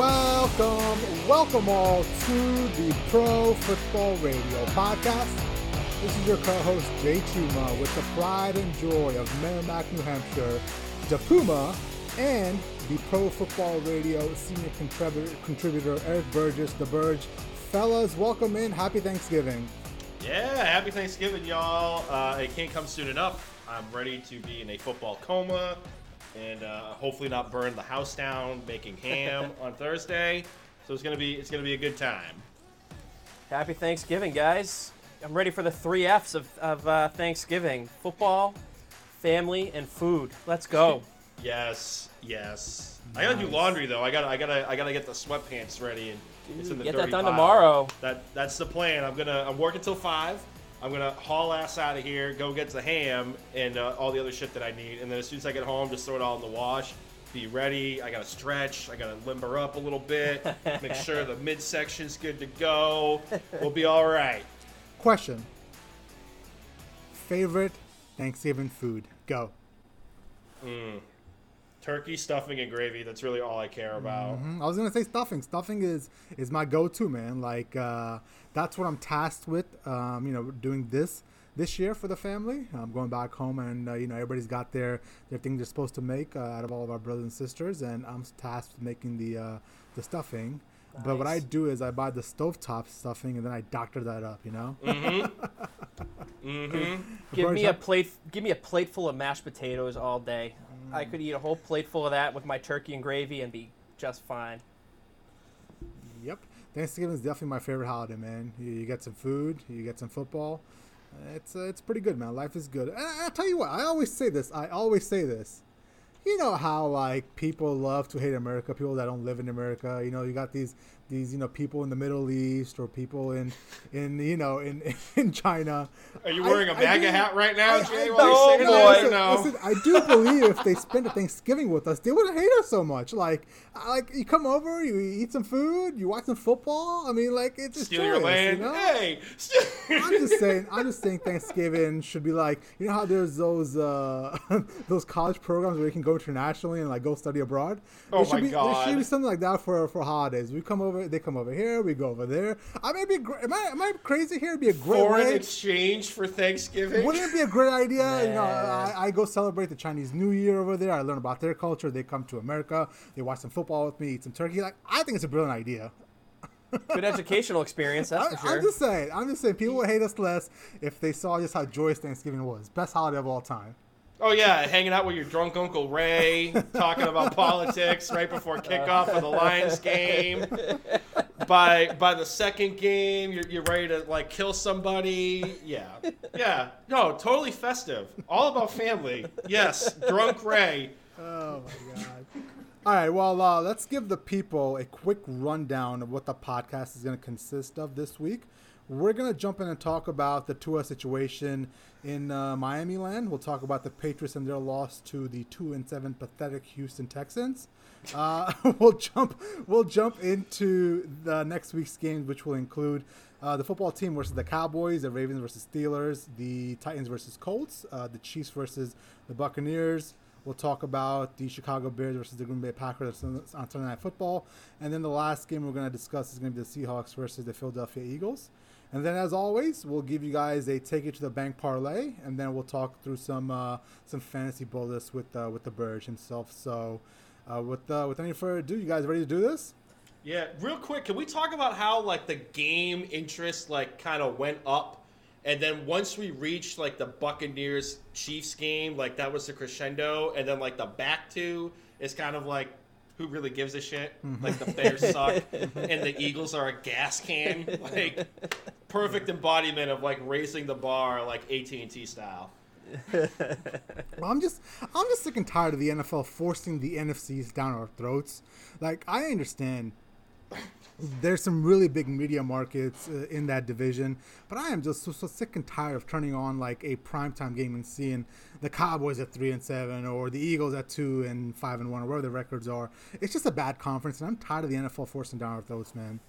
Welcome, welcome all to the Pro Football Radio podcast. This is your co-host Jay Chuma with the pride and joy of Merrimack, New Hampshire, the Puma, and the Pro Football Radio senior contributor, contributor Eric Burgess, the Burge. Fellas, welcome in. Happy Thanksgiving. Yeah, happy Thanksgiving, y'all. Uh, it can't come soon enough. I'm ready to be in a football coma and uh, hopefully not burn the house down making ham on Thursday. So it's gonna be it's gonna be a good time. Happy Thanksgiving, guys. I'm ready for the three F's of, of uh, Thanksgiving football, family, and food. Let's go. Yes, yes. I gotta do laundry though. I gotta I gotta I gotta get the sweatpants ready and it's in the Get that done pile. tomorrow. That that's the plan. I'm gonna I'm working till five. I'm gonna haul ass out of here, go get the ham and uh, all the other shit that I need, and then as soon as I get home, just throw it all in the wash. Be ready. I gotta stretch. I gotta limber up a little bit. make sure the midsection's good to go. We'll be all right. Question: Favorite Thanksgiving food? Go. Turkey stuffing and gravy. That's really all I care about. I was gonna say stuffing. Stuffing is is my go-to, man. Like uh, that's what I'm tasked with. Um, you know, doing this this year for the family. I'm going back home, and uh, you know, everybody's got their their thing they're supposed to make uh, out of all of our brothers and sisters, and I'm tasked with making the uh, the stuffing. But what I do is I buy the stovetop stuffing, and then I doctor that up. You know. Mhm. Mhm. Give me a plate. Give me a plate full of mashed potatoes all day. I could eat a whole plate full of that with my turkey and gravy and be just fine. Yep. Thanksgiving is definitely my favorite holiday, man. You, you get some food, you get some football. It's uh, it's pretty good, man. Life is good. And I, I tell you what, I always say this. I always say this. You know how like people love to hate America, people that don't live in America. You know, you got these these you know people in the Middle East or people in in you know in in China. Are you wearing a I MAGA do- hat right now, I- Jay? I- while Oh, boy. Listen, no. listen, I do believe if they spent a Thanksgiving with us, they wouldn't hate us so much. Like, like you come over, you eat some food, you watch some football. I mean, like it's just Steal your joyous, land. You know? Hey. I'm just saying. I'm just saying. Thanksgiving should be like you know how there's those uh, those college programs where you can go internationally and like go study abroad. Oh There should my be, There should be something like that for for holidays. We come over, they come over here, we go over there. I may be. Am I am I crazy here? It'd be a great Foreign way. exchange for Thanksgiving. Wouldn't it be a great idea? You know, I, I go celebrate the Chinese New Year over there. I learn about their culture. They come to America. They watch some football with me, eat some turkey. Like, I think it's a brilliant idea. Good educational experience, that's I, for sure. I'm just saying. I'm just saying. People would hate us less if they saw just how joyous Thanksgiving was. Best holiday of all time. Oh yeah, hanging out with your drunk Uncle Ray, talking about politics right before kickoff of the Lions game. By by the second game, you're, you're ready to like kill somebody. Yeah, yeah. No, totally festive. All about family. Yes, drunk Ray. Oh my god. All right, well, uh, let's give the people a quick rundown of what the podcast is going to consist of this week. We're going to jump in and talk about the Tua situation in uh, Miami land. We'll talk about the Patriots and their loss to the two and seven pathetic Houston Texans. Uh, we'll jump. We'll jump into the next week's games, which will include uh, the football team versus the Cowboys, the Ravens versus Steelers, the Titans versus Colts, uh, the Chiefs versus the Buccaneers. We'll talk about the Chicago Bears versus the Green Bay Packers on Sunday Night Football. And then the last game we're going to discuss is going to be the Seahawks versus the Philadelphia Eagles. And then, as always, we'll give you guys a take it to the bank parlay, and then we'll talk through some uh, some fantasy bullets with uh, with the Burge himself. So, uh, with uh, with any further ado, you guys ready to do this? Yeah, real quick, can we talk about how like the game interest like kind of went up, and then once we reached like the Buccaneers Chiefs game, like that was the crescendo, and then like the back two is kind of like who really gives a shit? Mm-hmm. Like the Bears suck, mm-hmm. and the Eagles are a gas can. Like perfect embodiment of like raising the bar like AT and T style. Well, I'm just I'm just sick and tired of the NFL forcing the NFCs down our throats. Like I understand there's some really big media markets uh, in that division, but I am just so, so sick and tired of turning on like a primetime game and seeing the Cowboys at three and seven or the Eagles at two and five and one or whatever the records are. It's just a bad conference, and I'm tired of the NFL forcing down our throats, man.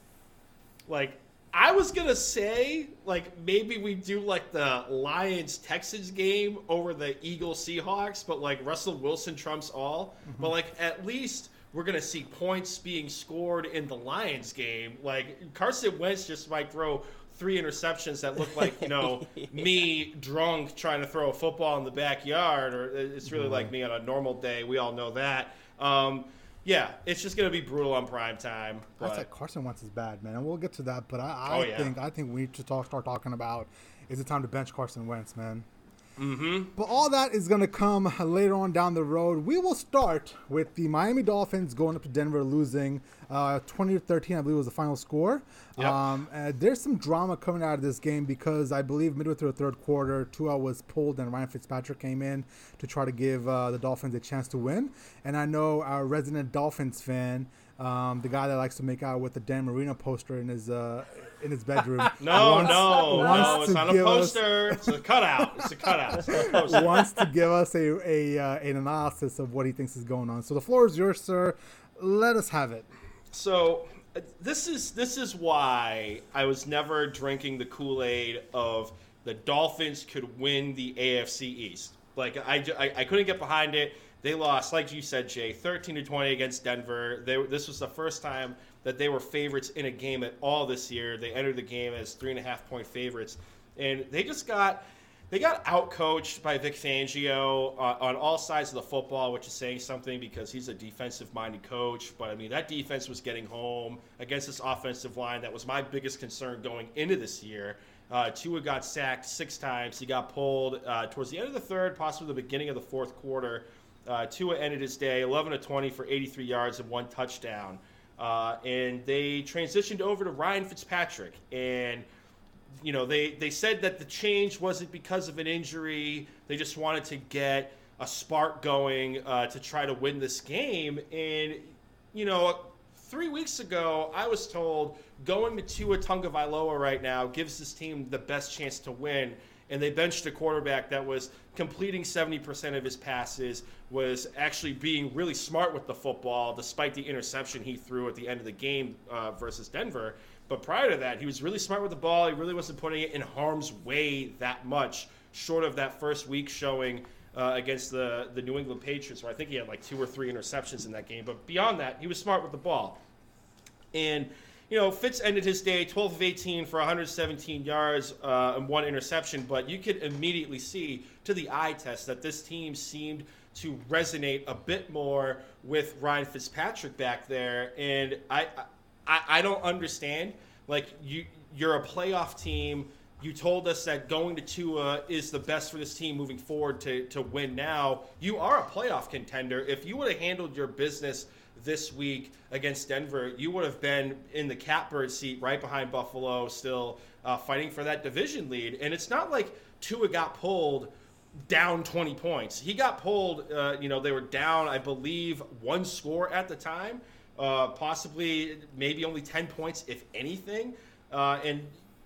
Like I was gonna say, like maybe we do like the Lions Texans game over the Eagles Seahawks, but like Russell Wilson trumps all. But like at least we're going to see points being scored in the Lions game. Like Carson Wentz just might throw three interceptions that look like you know yeah. me drunk trying to throw a football in the backyard, or it's really like me on a normal day. We all know that. Um, yeah, it's just going to be brutal on prime time. But... I said Carson Wentz is bad, man, and we'll get to that. But I, I oh, yeah. think I think we need to talk, start talking about is it time to bench Carson Wentz, man. Mm-hmm. But all that is going to come later on down the road. We will start with the Miami Dolphins going up to Denver, losing uh, 20 to 13, I believe was the final score. Yep. Um, there's some drama coming out of this game because I believe midway through the third quarter, Tua was pulled and Ryan Fitzpatrick came in to try to give uh, the Dolphins a chance to win. And I know our resident Dolphins fan, um, the guy that likes to make out with the Dan Marino poster in his uh, in his bedroom. no, wants, no, wants no, it's not a poster. Us, it's a cutout. It's a cutout. It's a wants to give us a, a uh, an analysis of what he thinks is going on. So the floor is yours, sir. Let us have it. So this is this is why I was never drinking the Kool Aid of the Dolphins could win the AFC East. Like I, I, I couldn't get behind it. They lost, like you said, Jay, 13 to 20 against Denver. They, this was the first time that they were favorites in a game at all this year. They entered the game as three and a half point favorites, and they just got they got outcoached by Vic Fangio uh, on all sides of the football, which is saying something because he's a defensive-minded coach. But I mean, that defense was getting home against this offensive line. That was my biggest concern going into this year. Uh, Tua got sacked six times. He got pulled uh, towards the end of the third, possibly the beginning of the fourth quarter. Uh, Tua ended his day 11 to 20 for 83 yards and one touchdown. Uh, and they transitioned over to Ryan Fitzpatrick. And, you know, they, they said that the change wasn't because of an injury. They just wanted to get a spark going uh, to try to win this game. And, you know, three weeks ago, I was told going to Tua Tagovailoa right now gives this team the best chance to win and they benched a quarterback that was completing 70% of his passes, was actually being really smart with the football, despite the interception he threw at the end of the game uh, versus Denver. But prior to that, he was really smart with the ball. He really wasn't putting it in harm's way that much, short of that first week showing uh, against the, the New England Patriots, where I think he had like two or three interceptions in that game. But beyond that, he was smart with the ball. And you know, Fitz ended his day 12 of 18 for 117 yards uh, and one interception, but you could immediately see to the eye test that this team seemed to resonate a bit more with Ryan Fitzpatrick back there, and I, I, I don't understand. Like you, you're a playoff team. You told us that going to Tua is the best for this team moving forward to, to win now. You are a playoff contender. If you would have handled your business this week against Denver, you would have been in the catbird seat right behind Buffalo, still uh, fighting for that division lead. And it's not like Tua got pulled down 20 points. He got pulled, uh, you know, they were down, I believe, one score at the time, uh, possibly maybe only 10 points, if anything. Uh, and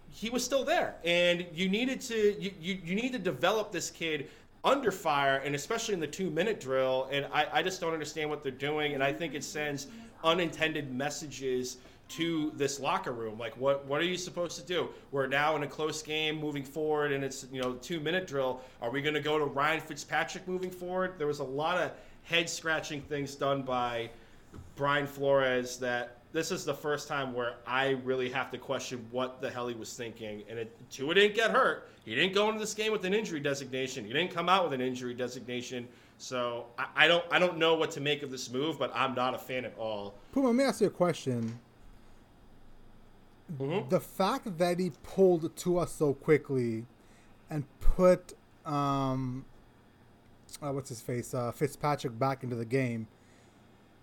he was still there. And you needed to, you, you, you need to develop this kid under fire, and especially in the two minute drill. And I, I just don't understand what they're doing. And I think it sends unintended messages to this locker room. Like, what what are you supposed to do? We're now in a close game moving forward, and it's you know two minute drill. Are we going to go to Ryan Fitzpatrick moving forward? There was a lot of head scratching things done by Brian Flores that this is the first time where I really have to question what the hell he was thinking. And it, Tua didn't get hurt. He didn't go into this game with an injury designation. He didn't come out with an injury designation. So I, I don't I don't know what to make of this move, but I'm not a fan at all. Puma, let me ask you a question. Mm-hmm. The fact that he pulled Tua so quickly and put um, uh, what's his face uh, Fitzpatrick back into the game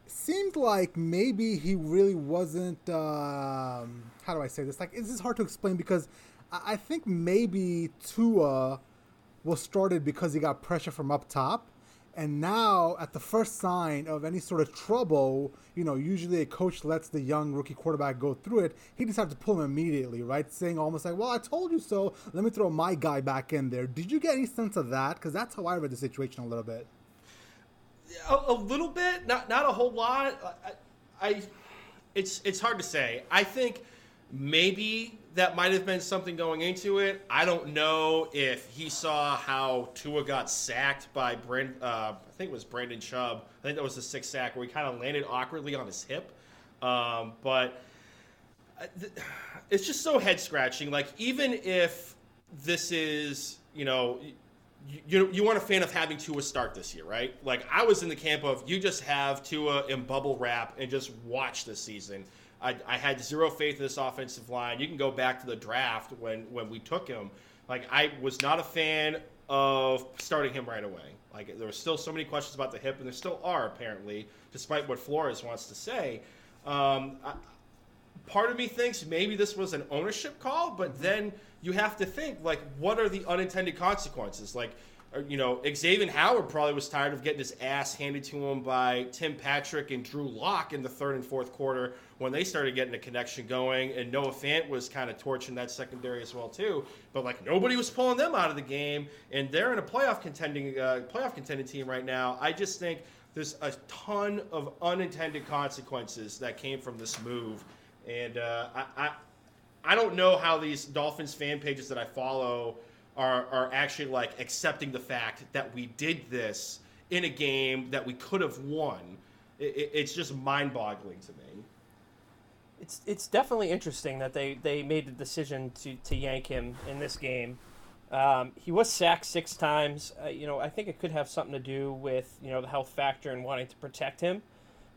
seemed like maybe he really wasn't. Um, how do I say this? Like, this is hard to explain because I, I think maybe Tua was started because he got pressure from up top. And now, at the first sign of any sort of trouble, you know, usually a coach lets the young rookie quarterback go through it. He decided to pull him immediately, right? Saying almost like, well, I told you so. Let me throw my guy back in there. Did you get any sense of that? Because that's how I read the situation a little bit a, a, little bit, not not a whole lot. I, I, it's it's hard to say. I think maybe that might have been something going into it. I don't know if he saw how Tua got sacked by Brand, uh, I think it was Brandon Chubb. I think that was the sixth sack where he kind of landed awkwardly on his hip. Um, but uh, it's just so head scratching. Like even if this is, you know, you, you weren't a fan of having Tua start this year, right? Like I was in the camp of you just have Tua in bubble wrap and just watch this season. I, I had zero faith in this offensive line. You can go back to the draft when when we took him. Like I was not a fan of starting him right away. Like there were still so many questions about the hip, and there still are apparently, despite what Flores wants to say. Um, I, part of me thinks maybe this was an ownership call, but then you have to think like, what are the unintended consequences? Like you know, Xavier Howard probably was tired of getting his ass handed to him by Tim Patrick and Drew Lock in the third and fourth quarter when they started getting a connection going, and Noah Fant was kind of torching that secondary as well too. But like nobody was pulling them out of the game, and they're in a playoff contending uh, playoff contending team right now. I just think there's a ton of unintended consequences that came from this move, and uh, I, I I don't know how these Dolphins fan pages that I follow are are actually like accepting the fact that we did this in a game that we could have won. It, it's just mind-boggling to me. It's it's definitely interesting that they, they made the decision to, to yank him in this game. Um, he was sacked six times. Uh, you know, I think it could have something to do with you know the health factor and wanting to protect him.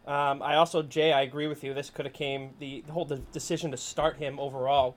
Um, I also, Jay, I agree with you. This could have came the, the whole decision to start him overall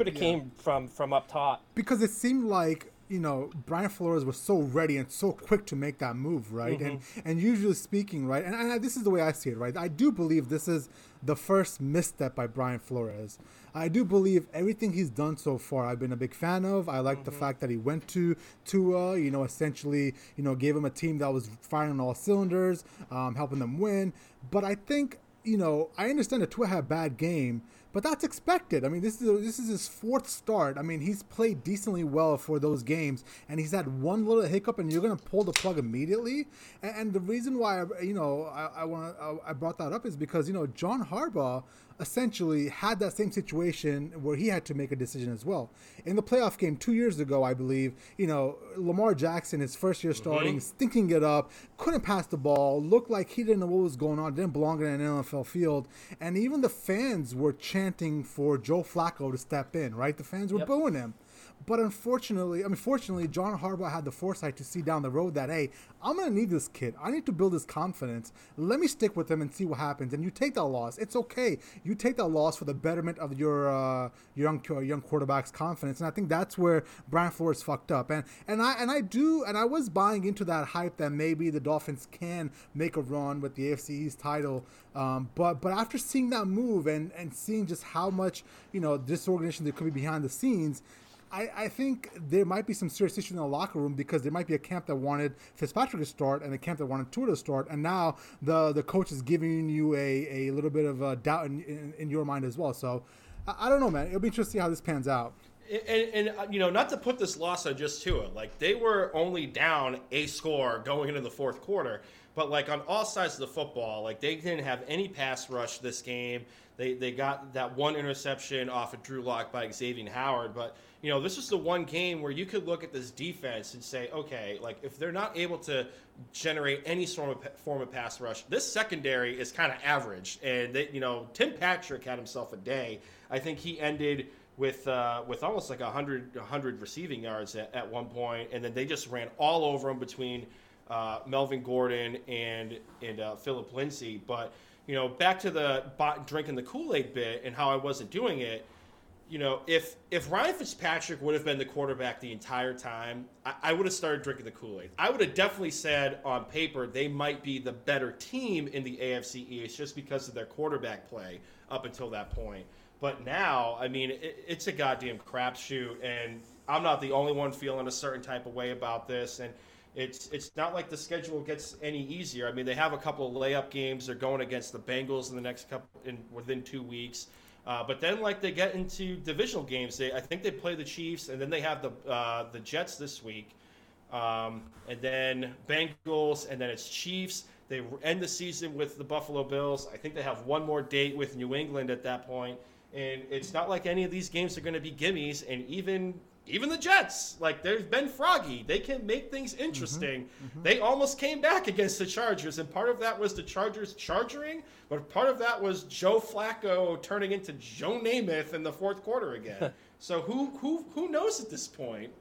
could have yeah. came from from up top. Because it seemed like you know Brian Flores was so ready and so quick to make that move, right? Mm-hmm. And and usually speaking, right? And, and this is the way I see it, right? I do believe this is the first misstep by Brian Flores. I do believe everything he's done so far. I've been a big fan of. I like mm-hmm. the fact that he went to Tua, you know, essentially, you know, gave him a team that was firing on all cylinders, um, helping them win. But I think, you know, I understand that Tua had a bad game but that's expected. I mean, this is this is his fourth start. I mean, he's played decently well for those games, and he's had one little hiccup, and you're going to pull the plug immediately. And, and the reason why I, you know I, I want I brought that up is because you know John Harbaugh essentially had that same situation where he had to make a decision as well. In the playoff game two years ago, I believe, you know, Lamar Jackson, his first year starting, mm-hmm. stinking it up, couldn't pass the ball, looked like he didn't know what was going on, didn't belong in an NFL field. And even the fans were chanting for Joe Flacco to step in, right? The fans were yep. booing him. But unfortunately, I mean, fortunately, John Harbaugh had the foresight to see down the road that, hey, I'm going to need this kid. I need to build his confidence. Let me stick with him and see what happens. And you take that loss. It's okay. You take that loss for the betterment of your uh, young young quarterback's confidence. And I think that's where Brian Flores fucked up. And and I and I do and I was buying into that hype that maybe the Dolphins can make a run with the AFC East title. Um, but but after seeing that move and and seeing just how much you know disorganization there could be behind the scenes I, I think there might be some serious issues in the locker room because there might be a camp that wanted Fitzpatrick to start and a camp that wanted Tua to start, and now the the coach is giving you a, a little bit of a doubt in, in, in your mind as well. So I, I, don't know, man. It'll be interesting to see how this pans out. And, and, uh, you know, not to put this loss on just Tua, like they were only down a score going into the fourth quarter, but like on all sides of the football, like they didn't have any pass rush this game. They they got that one interception off of Drew Lock by Xavier Howard, but you know, this is the one game where you could look at this defense and say, okay, like if they're not able to generate any sort of form of pass rush, this secondary is kind of average. And they, you know, Tim Patrick had himself a day. I think he ended with uh, with almost like 100, 100 receiving yards at, at one point, and then they just ran all over him between uh, Melvin Gordon and and uh, Phillip Lindsay. But you know, back to the drinking the Kool Aid bit and how I wasn't doing it you know, if if Ryan Fitzpatrick would have been the quarterback the entire time, I, I would have started drinking the Kool Aid. I would have definitely said on paper they might be the better team in the AFC East just because of their quarterback play up until that point. But now, I mean, it, it's a goddamn crapshoot, and I'm not the only one feeling a certain type of way about this. And it's it's not like the schedule gets any easier. I mean, they have a couple of layup games. They're going against the Bengals in the next couple in within two weeks. Uh, but then, like they get into divisional games, they I think they play the Chiefs, and then they have the uh, the Jets this week, um, and then Bengals, and then it's Chiefs. They end the season with the Buffalo Bills. I think they have one more date with New England at that point. And it's not like any of these games are going to be gimmies. And even even the Jets, like they've been froggy. They can make things interesting. Mm-hmm. They almost came back against the Chargers, and part of that was the Chargers charging, but part of that was Joe Flacco turning into Joe Namath in the fourth quarter again. so who who who knows at this point?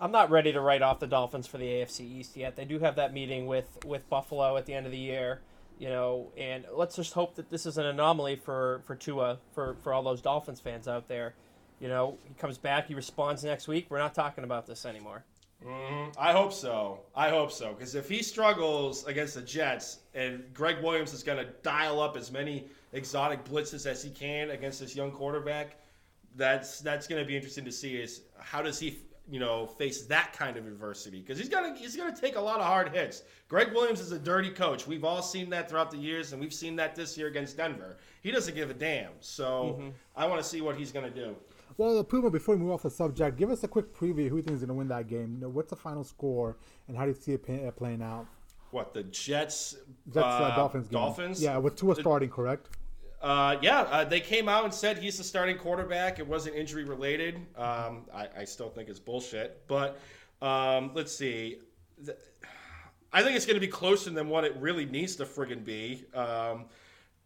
I'm not ready to write off the Dolphins for the AFC East yet. They do have that meeting with with Buffalo at the end of the year, you know, and let's just hope that this is an anomaly for for Tua for for all those Dolphins fans out there. You know, he comes back, he responds next week. We're not talking about this anymore. Mm-hmm. I hope so. I hope so. Because if he struggles against the Jets and Gregg Williams is going to dial up as many exotic blitzes as he can against this young quarterback, that's that's going to be interesting to see. Is how does he you know, face that kind of adversity because he's gonna he's gonna take a lot of hard hits. Gregg Williams is a dirty coach. We've all seen that throughout the years, and we've seen that this year against Denver. He doesn't give a damn. So mm-hmm. I want to see what he's gonna do. Well, Puma, before we move off the subject, give us a quick preview. Who you think is going to win that game? You know, what's the final score, and how do you see it pay, uh, playing out? What the Jets? Jets uh, uh, Dolphins. Game. Dolphins. Yeah, with Tua starting, correct? Uh, yeah, uh, they came out and said he's the starting quarterback. It wasn't injury related. Um, I, I, still think it's bullshit. But um, let's see. I think it's going to be closer than what it really needs to friggin' be. Um,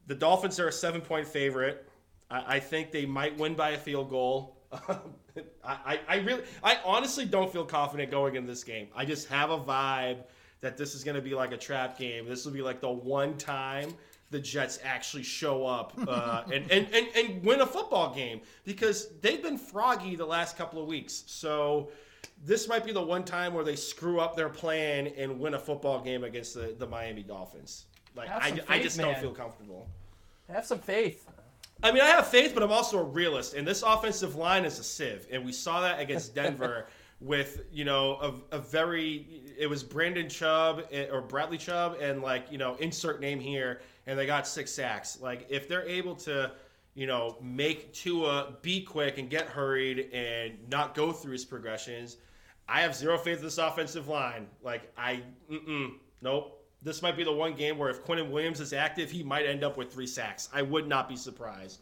the Dolphins are a seven point favorite. I, I, think they might win by a field goal. I, I really, I honestly don't feel confident going in this game. I just have a vibe that this is going to be like a trap game. This will be like the one time the Jets actually show up uh, and, and, and, and win a football game because they've been froggy the last couple of weeks. So this might be the one time where they screw up their plan and win a football game against the, the Miami Dolphins. Like I, faith, I just man. don't feel comfortable. Have some faith. I mean, I have faith, but I'm also a realist, and this offensive line is a sieve, and we saw that against Denver with you know a, a very it was Brandon Chubb eh, or Bradley Chubb and like you know insert name here and they got six sacks. Like if they're able to, you know, make Tua be quick and get hurried and not go through his progressions, I have zero faith in this offensive line. Like I, mm nope. This might be the one game where if Quinnen Williams is active, he might end up with three sacks. I would not be surprised.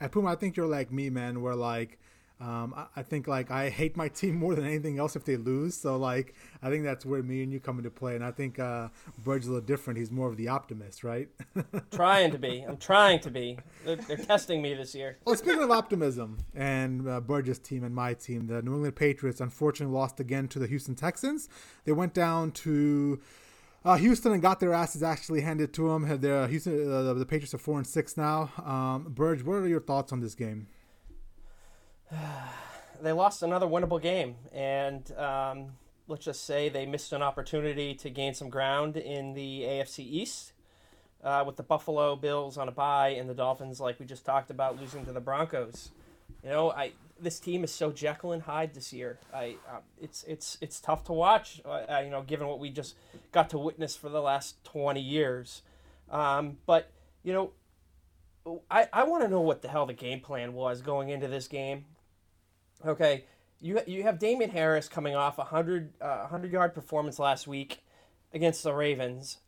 At Puma, I think you're like me, man. Where like um, I, I, think like I hate my team more than anything else if they lose. So like I think that's where me and you come into play. And I think uh, Bird's a little different. He's more of the optimist, right? trying to be. I'm trying to be. They're, they're testing me this year. Well, speaking of optimism and uh, Burge's team and my team, the New England Patriots unfortunately lost again to the Houston Texans. They went down to. Uh, Houston and got their asses actually handed to them. The Houston, uh, the Patriots are four and six now. Um, Burge, what are your thoughts on this game? they lost another winnable game, and um, let's just say they missed an opportunity to gain some ground in the AFC East. Uh, with the Buffalo Bills on a bye and the Dolphins, like we just talked about, losing to the Broncos. You know, I this team is so Jekyll and Hyde this year. I uh, it's it's it's tough to watch. Uh, you know, given what we just got to witness for the last twenty years. Um, but you know, I I want to know what the hell the game plan was going into this game. Okay, you you have Damien Harris coming off a hundred uh, hundred yard performance last week against the Ravens,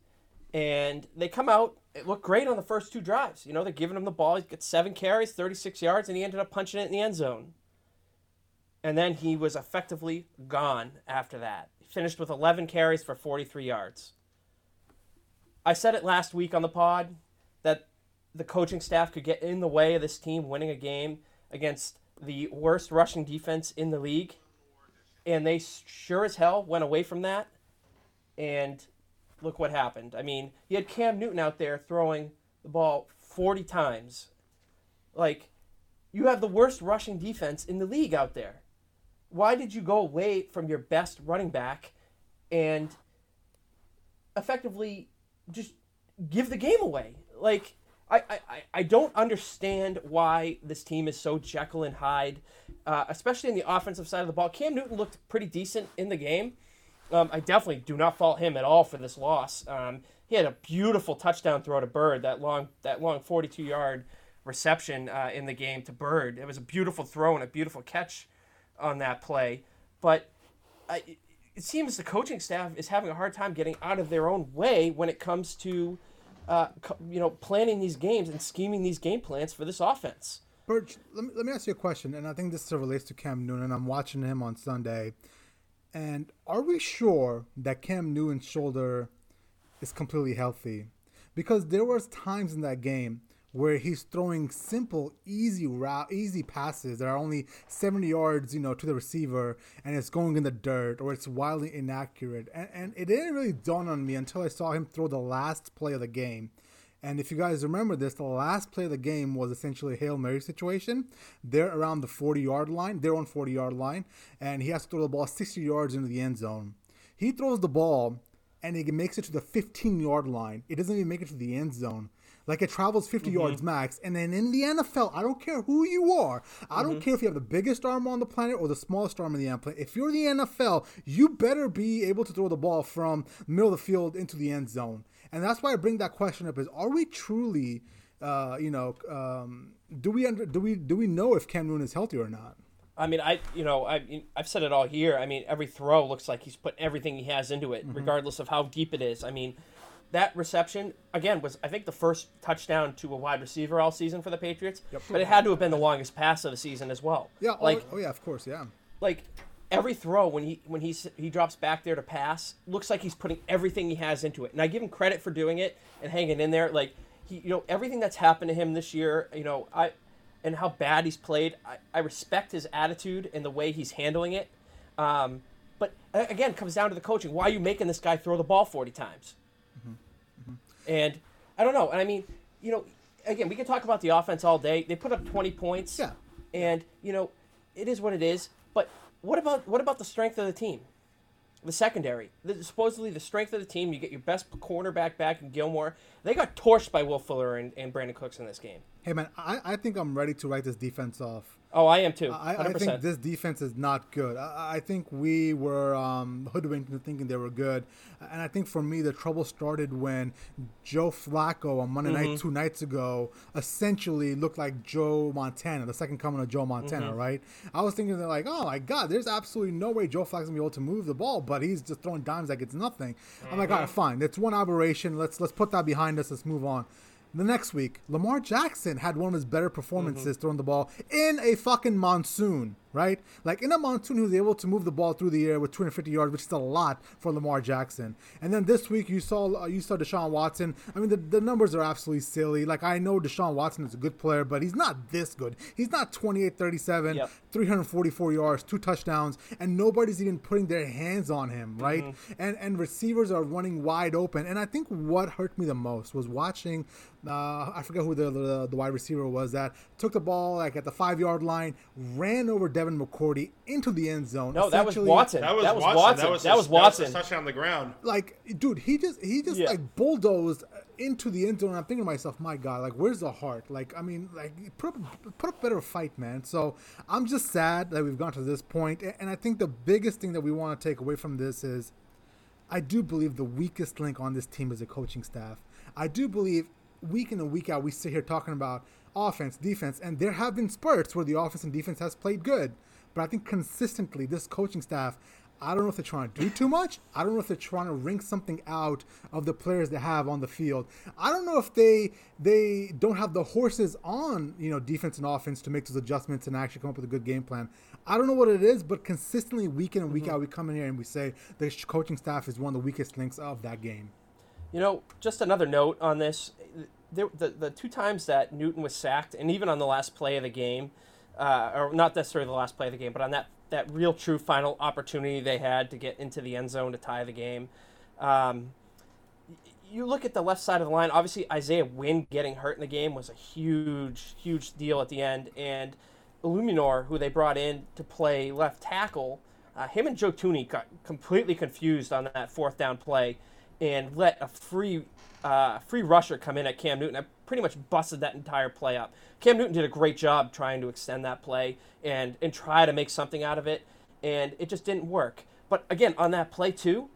and they come out. It looked great on the first two drives. You know, they're giving him the ball. He got seven carries, thirty six yards, and he ended up punching it in the end zone. And then he was effectively gone after that. He finished with eleven carries for forty three yards. I said it last week on the pod that the coaching staff could get in the way of this team winning a game against the worst rushing defense in the league, and they sure as hell went away from that. And look what happened. I mean, you had Cam Newton out there throwing the ball 40 times. Like, you have the worst rushing defense in the league out there. Why did you go away from your best running back and effectively just give the game away? Like, I, I, I don't understand why this team is so Jekyll and Hyde, uh, especially in the offensive side of the ball. Cam Newton looked pretty decent in the game. Um, I definitely do not fault him at all for this loss. Um, he had a beautiful touchdown throw to Byrd, that long that long 42 yard reception uh, in the game to Byrd. It was a beautiful throw and a beautiful catch on that play. But I, it seems the coaching staff is having a hard time getting out of their own way when it comes to uh, you know, planning these games and scheming these game plans for this offense. Burge, let me, let me ask you a question, and I think this relates to Cam Newton. I'm watching him on Sunday, and are we sure that Cam Newton's shoulder is completely healthy? Because there was times in that game where he's throwing simple, easy route, easy passes that are only 70 yards, you know, to the receiver, and it's going in the dirt or it's wildly inaccurate. And, and it didn't really dawn on me until I saw him throw the last play of the game. And if you guys remember this, the last play of the game was essentially a Hail Mary situation. They're around the 40 yard line, they're on 40 yard line, and he has to throw the ball 60 yards into the end zone. He throws the ball and he makes it to the 15 yard line. It doesn't even make it to the end zone. Like it travels 50 mm-hmm. yards max. And then in the NFL, I don't care who you are. I mm-hmm. don't care if you have the biggest arm on the planet or the smallest arm in the NFL. If you're the NFL, you better be able to throw the ball from the middle of the field into the end zone. And that's why I bring that question up: Is are we truly, uh, you know, um, do we under, do we do we know if Cam Newton is healthy or not? I mean, I you know I I've said it all here. I mean, every throw looks like he's put everything he has into it, mm-hmm. regardless of how deep it is. I mean, that reception again was I think the first touchdown to a wide receiver all season for the Patriots. Yep. But it had to have been the longest pass of the season as well. Yeah. Oh, like oh, oh yeah, of course, yeah. Like every throw when he when he's he drops back there to pass looks like he's putting everything he has into it. And I give him credit for doing it and hanging in there. Like he you know everything that's happened to him this year. You know I and how bad he's played. I, I respect his attitude and the way he's handling it. Um, but again, it comes down to the coaching. Why are you making this guy throw the ball forty times? And I don't know. And I mean, you know, again, we can talk about the offense all day. They put up 20 points. Yeah. And, you know, it is what it is. But what about what about the strength of the team? The secondary. The, supposedly the strength of the team, you get your best cornerback back in Gilmore. They got torched by Will Fuller and, and Brandin Cooks in this game. Hey, man, I, I think I'm ready to write this defense off. Oh, I am too. I, I, think this defense is not good. I, I think we were um, hoodwinked into thinking they were good, and I think for me the trouble started when Joe Flacco on Monday mm-hmm. night two nights ago essentially looked like Joe Montana, the second coming of Joe Montana. Mm-hmm. Right? I was thinking that like, oh my God, there's absolutely no way Joe Flacco's gonna be able to move the ball, but he's just throwing dimes like it's nothing. Mm-hmm. I'm like, all right, fine, it's one aberration. Let's let's put that behind us. Let's move on. The next week, Lamar Jackson had one of his better performances mm-hmm. throwing the ball in a fucking monsoon right? Like in a monsoon, he was able to move the ball through the air with 250 yards, which is a lot for Lamar Jackson. And then this week, you saw uh, you saw Deshaun Watson. I mean, the, the numbers are absolutely silly. Like I know Deshaun Watson is a good player, but he's not this good. He's not 28, 37, yep. 344 yards, two touchdowns, and nobody's even putting their hands on him, right? Mm-hmm. And and receivers are running wide open. And I think what hurt me the most was watching. Uh, I forget who the, the, the wide receiver was that took the ball like at the five yard line, ran over Devin Devin McCourty into the end zone. No, that was Watson. That was, that was Watson. Watson. That was, that was Watson. That was touchdown on the ground. Like, dude, he just he just yeah. like bulldozed into the end zone. I'm thinking to myself, my God, like, where's the heart? Like, I mean, like, put up, put up better fight, man. So I'm just sad that we've gone to this point, and I think the biggest thing that we want to take away from this is, I do believe the weakest link on this team is the coaching staff. I do believe week in and week out we sit here talking about offense, defense, and there have been spurts where the offense and defense has played good. But I think consistently, this coaching staff, I don't know if they're trying to do too much. I don't know if they're trying to wring something out of the players they have on the field. I don't know if they they don't have the horses on you know defense and offense to make those adjustments and actually come up with a good game plan. I don't know what it is, but consistently week in and week mm-hmm. out, we come in here and we say the coaching staff is one of the weakest links of that game. You know, just another note on this: there, the the two times that Newton was sacked, and even on the last play of the game uh, or not necessarily the last play of the game, but on that that real true final opportunity they had to get into the end zone to tie the game. Um, you look at the left side of the line. Obviously, Isaiah Wynn getting hurt in the game was a huge, huge deal at the end. And Eluemunor, who they brought in to play left tackle, uh, him and Joe Thuney got completely confused on that fourth down play and let a free uh, free rusher come in at Cam Newton. I pretty much busted that entire play up. Cam Newton did a great job trying to extend that play and and try to make something out of it, and it just didn't work. But again, on that play too,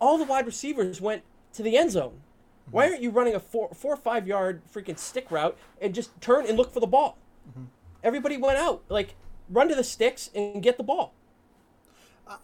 all the wide receivers went to the end zone. Mm-hmm. Why aren't you running a four four or five yard freaking stick route and just turn and look for the ball? Mm-hmm. Everybody went out like run to the sticks and get the ball.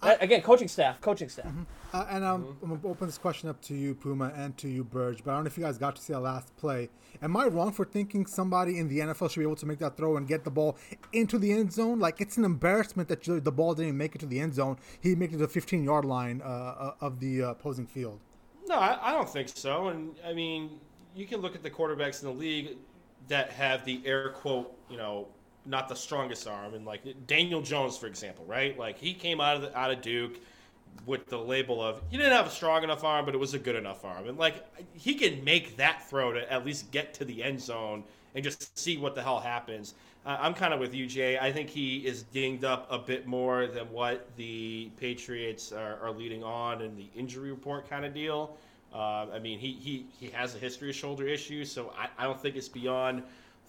I, again, coaching staff, coaching staff. Mm-hmm. Uh, and um, mm-hmm. I'm gonna open this question up to you, Puma, and to you, Burge. But I don't know if you guys got to see that last play. Am I wrong for thinking somebody in the NFL should be able to make that throw and get the ball into the end zone? Like it's an embarrassment that the ball didn't even make it to the end zone. He made it to the 15 yard line uh, uh, of the uh, opposing field. No, I, I don't think so. And I mean, you can look at the quarterbacks in the league that have the air quote, you know, not the strongest arm, and like Daniel Jones, for example, right? Like he came out of the, out of Duke with the label of he didn't have a strong enough arm, but it was a good enough arm, and like he can make that throw to at least get to the end zone and just see what the hell happens. Uh, I'm kind of with you, Jay. I think he is dinged up a bit more than what the Patriots are, are leading on in the injury report kind of deal. Uh, I mean, he, he, he has a history of shoulder issues, so I, I don't think it's beyond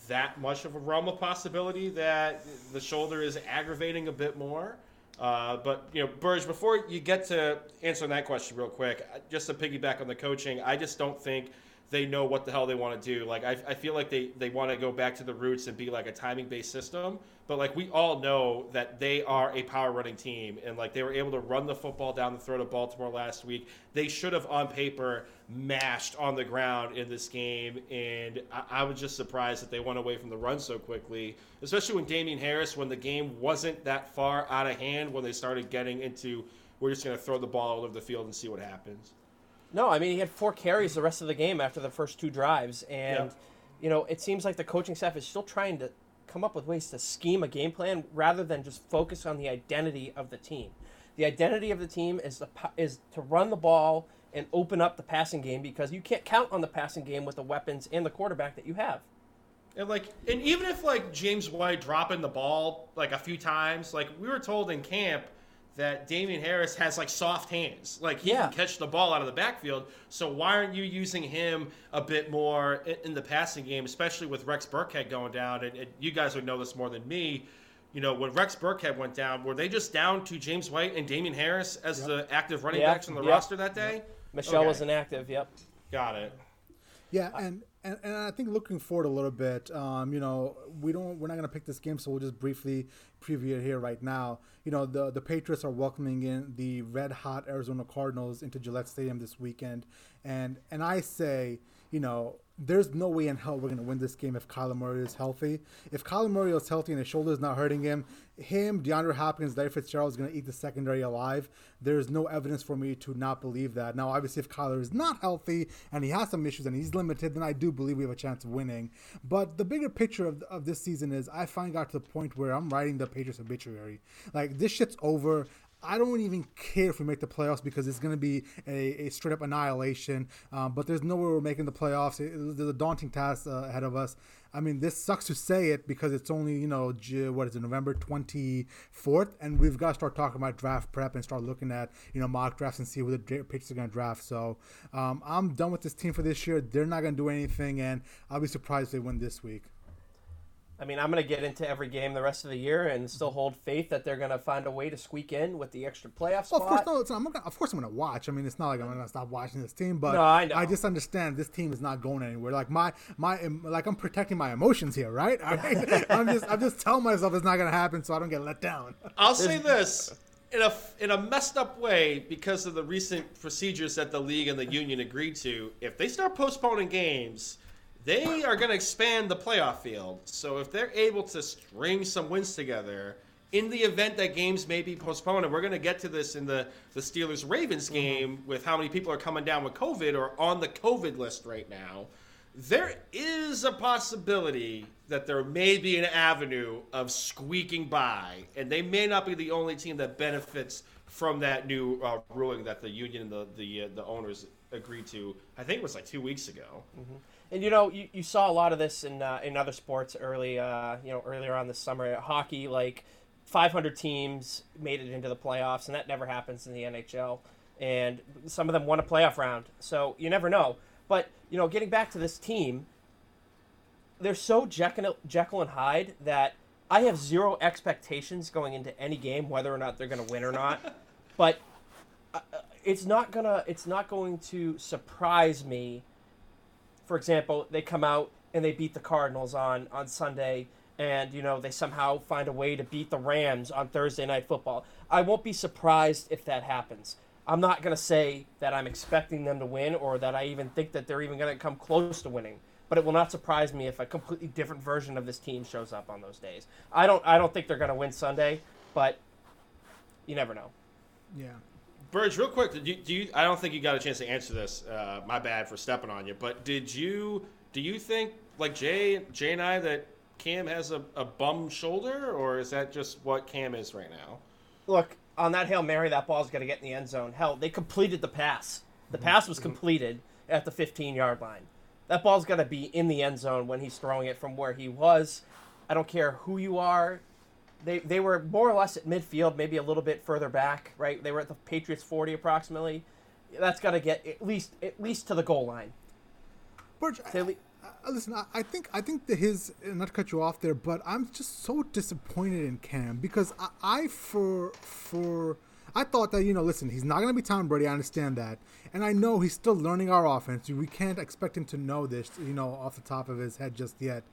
that much of a realm of possibility that the shoulder is aggravating a bit more. Uh, but you know, Burge, before you get to answering that question real quick, just to piggyback on the coaching, I just don't think they know what the hell they want to do. Like I, I feel like they, they want to go back to the roots and be like a timing based system. But like we all know that they are a power running team and like they were able to run the football down the throat of Baltimore last week. They should have on paper mashed on the ground in this game. And I, I was just surprised that they went away from the run so quickly, especially when Damien Harris, when the game wasn't that far out of hand, when they started getting into we're just going to throw the ball all over the field and see what happens. No, I mean he had four carries the rest of the game after the first two drives, and you know it seems like the coaching staff is still trying to come up with ways to scheme a game plan rather than just focus on the identity of the team. The identity of the team is the is to run the ball and open up the passing game because you can't count on the passing game with the weapons and the quarterback that you have. And like, and even if like James White dropping the ball like a few times, like we were told in camp that Damien Harris has like soft hands. Like he yeah. can catch the ball out of the backfield. So why aren't you using him a bit more in, in the passing game, especially with Rex Burkhead going down? And, and, you guys would know this more than me. You know, when Rex Burkhead went down, were they just down to James White and Damien Harris as yep. the active running yep. backs on the yep. roster that day? Michel okay. was inactive. Yep. Got it. Yeah, and and, and I think looking forward a little bit, um, you know, we don't we're not gonna pick this game, so we'll just briefly preview here right now. You know, the the Patriots are welcoming in the red hot Arizona Cardinals into Gillette Stadium this weekend, and and I say, you know, there's no way in hell we're going to win this game if Kyler Murray is healthy. If Kyler Murray is healthy and his shoulder is not hurting him, him, DeAndre Hopkins, Larry Fitzgerald is going to eat the secondary alive. There's no evidence for me to not believe that. Now, obviously, if Kyler is not healthy and he has some issues and he's limited, then I do believe we have a chance of winning. But the bigger picture of, of this season is I finally got to the point where I'm writing the Patriots obituary. Like, this shit's over. I don't even care if we make the playoffs because it's going to be a, a, straight up annihilation. Um, but there's no way we're making the playoffs. It, there's a daunting task uh, ahead of us. I mean, this sucks to say it because it's only you know what is it November 24th, and we've got to start talking about draft prep and start looking at you know mock drafts and see who the Patriots are going to draft. So um, I'm done with this team for this year. They're not going to do anything, and I'll be surprised if they win this week. I mean, I'm going to get into every game the rest of the year and still hold faith that they're going to find a way to squeak in with the extra playoff spot. Well, of course, no, I'm gonna, of course I'm going to watch. I mean, it's not like I'm going to stop watching this team, but no, I, know. I just understand this team is not going anywhere. Like my my like I'm protecting my emotions here, right? I, I'm just I'm just telling myself it's not going to happen, so I don't get let down. I'll say this. In a, in a messed up way, because of the recent procedures that the league and the union agreed to, if they start postponing games, they are going to expand the playoff field. So if they're able to string some wins together in the event that games may be postponed, and we're going to get to this in the, the Steelers Ravens mm-hmm. game mm-hmm. with how many people are coming down with COVID or on the COVID list right now, there is a possibility that there may be an avenue of squeaking by, and they may not be the only team that benefits from that new uh, ruling that the union and the the, uh, the owners agreed to. I think it was like two weeks ago. Mm-hmm. And you know, you, you saw a lot of this in uh, in other sports early, uh, you know, earlier on this summer. Hockey, like 500 teams made it into the playoffs, and that never happens in the NHL. And some of them won a playoff round, so you never know. But you know, getting back to this team, they're so Jekyll, Jekyll and Hyde that I have zero expectations going into any game, whether or not they're going to win or not. but uh, it's not gonna, it's not going to surprise me for example, they come out and they beat the Cardinals on on Sunday, and you know they somehow find a way to beat the Rams on Thursday night football. I won't be surprised if that happens. I'm not going to say that I'm expecting them to win or that I even think that they're even going to come close to winning. But it will not surprise me if a completely different version of this team shows up on those days. I don't I don't think they're going to win Sunday, but you never know. Yeah. Burge, real quick, do you, do you, I don't think you got a chance to answer this. Uh, my bad for stepping on you. But did you? Do you think, like Jay, Jay and I, that Cam has a, a bum shoulder, or is that just what Cam is right now? Look, on that hail mary, that ball's going to get in the end zone. Hell, they completed the pass. The pass was completed at the 15 yard line. That ball's going to be in the end zone when he's throwing it from where he was. I don't care who you are. They, they were more or less at midfield, maybe a little bit further back, right? They were at the Patriots 40 approximately. That's got to get at least at least to the goal line. Burge, I, I, listen, I, I, think I think that his not to cut you off there, but I'm just so disappointed in Cam because I, I for for I thought that you know, listen, he's not going to be Tom Brady. I understand that, and I know he's still learning our offense. We can't expect him to know this, you know, off the top of his head just yet.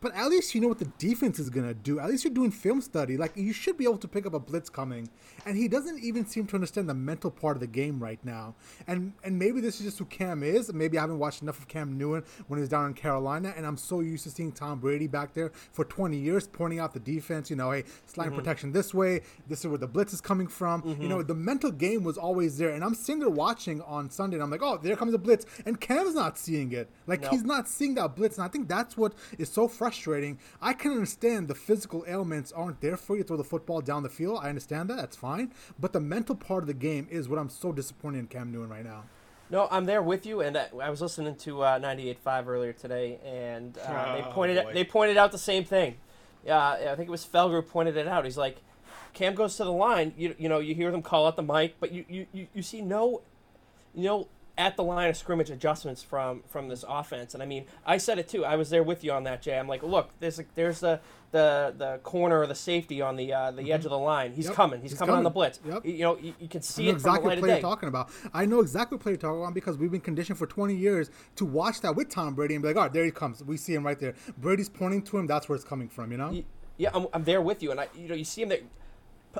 But at least you know what the defense is gonna do. At least you're doing film study. Like you should be able to pick up a blitz coming. And he doesn't even seem to understand the mental part of the game right now. And and maybe this is just who Cam is. Maybe I haven't watched enough of Cam Newton when he's down in Carolina, and I'm so used to seeing Tom Brady back there for 20 years pointing out the defense. You know, hey, slide mm-hmm. protection this way. This is where the blitz is coming from. Mm-hmm. You know, the mental game was always there. And I'm sitting there watching on Sunday, and I'm like, oh, there comes a blitz, and Cam's not seeing it. Like nope. he's not seeing that blitz, and I think that's what is so frustrating. I can understand the physical ailments aren't there for you to throw the football down the field. I understand that. That's fine. But the mental part of the game is what I'm so disappointed in Cam Newton right now. No, I'm there with you, and I, I was listening to uh, 98.5 earlier today, and uh, oh, they pointed out, they pointed out the same thing. Yeah, uh, I think it was Felger pointed it out. He's like, Cam goes to the line. You, you know, you hear them call out the mic, but you, you, you, you see no, you know, at the line of scrimmage adjustments from from this offense. And I mean, I said it too. I was there with you on that, Jay. I'm like, look, there's a, there's the the the corner or the safety on the uh, the mm-hmm. edge of the line. He's yep. coming. He's, He's coming, coming, on the blitz. Yep. You, know, you, you can see it exactly from the light what player you're talking about. I know exactly what player you're talking about because we've been conditioned for 20 years to watch that with Tom Brady and be like, all right, there he comes. We see him right there. Brady's pointing to him. That's where it's coming from. You know. Yeah, I'm, I'm there with you, and I you know you see him there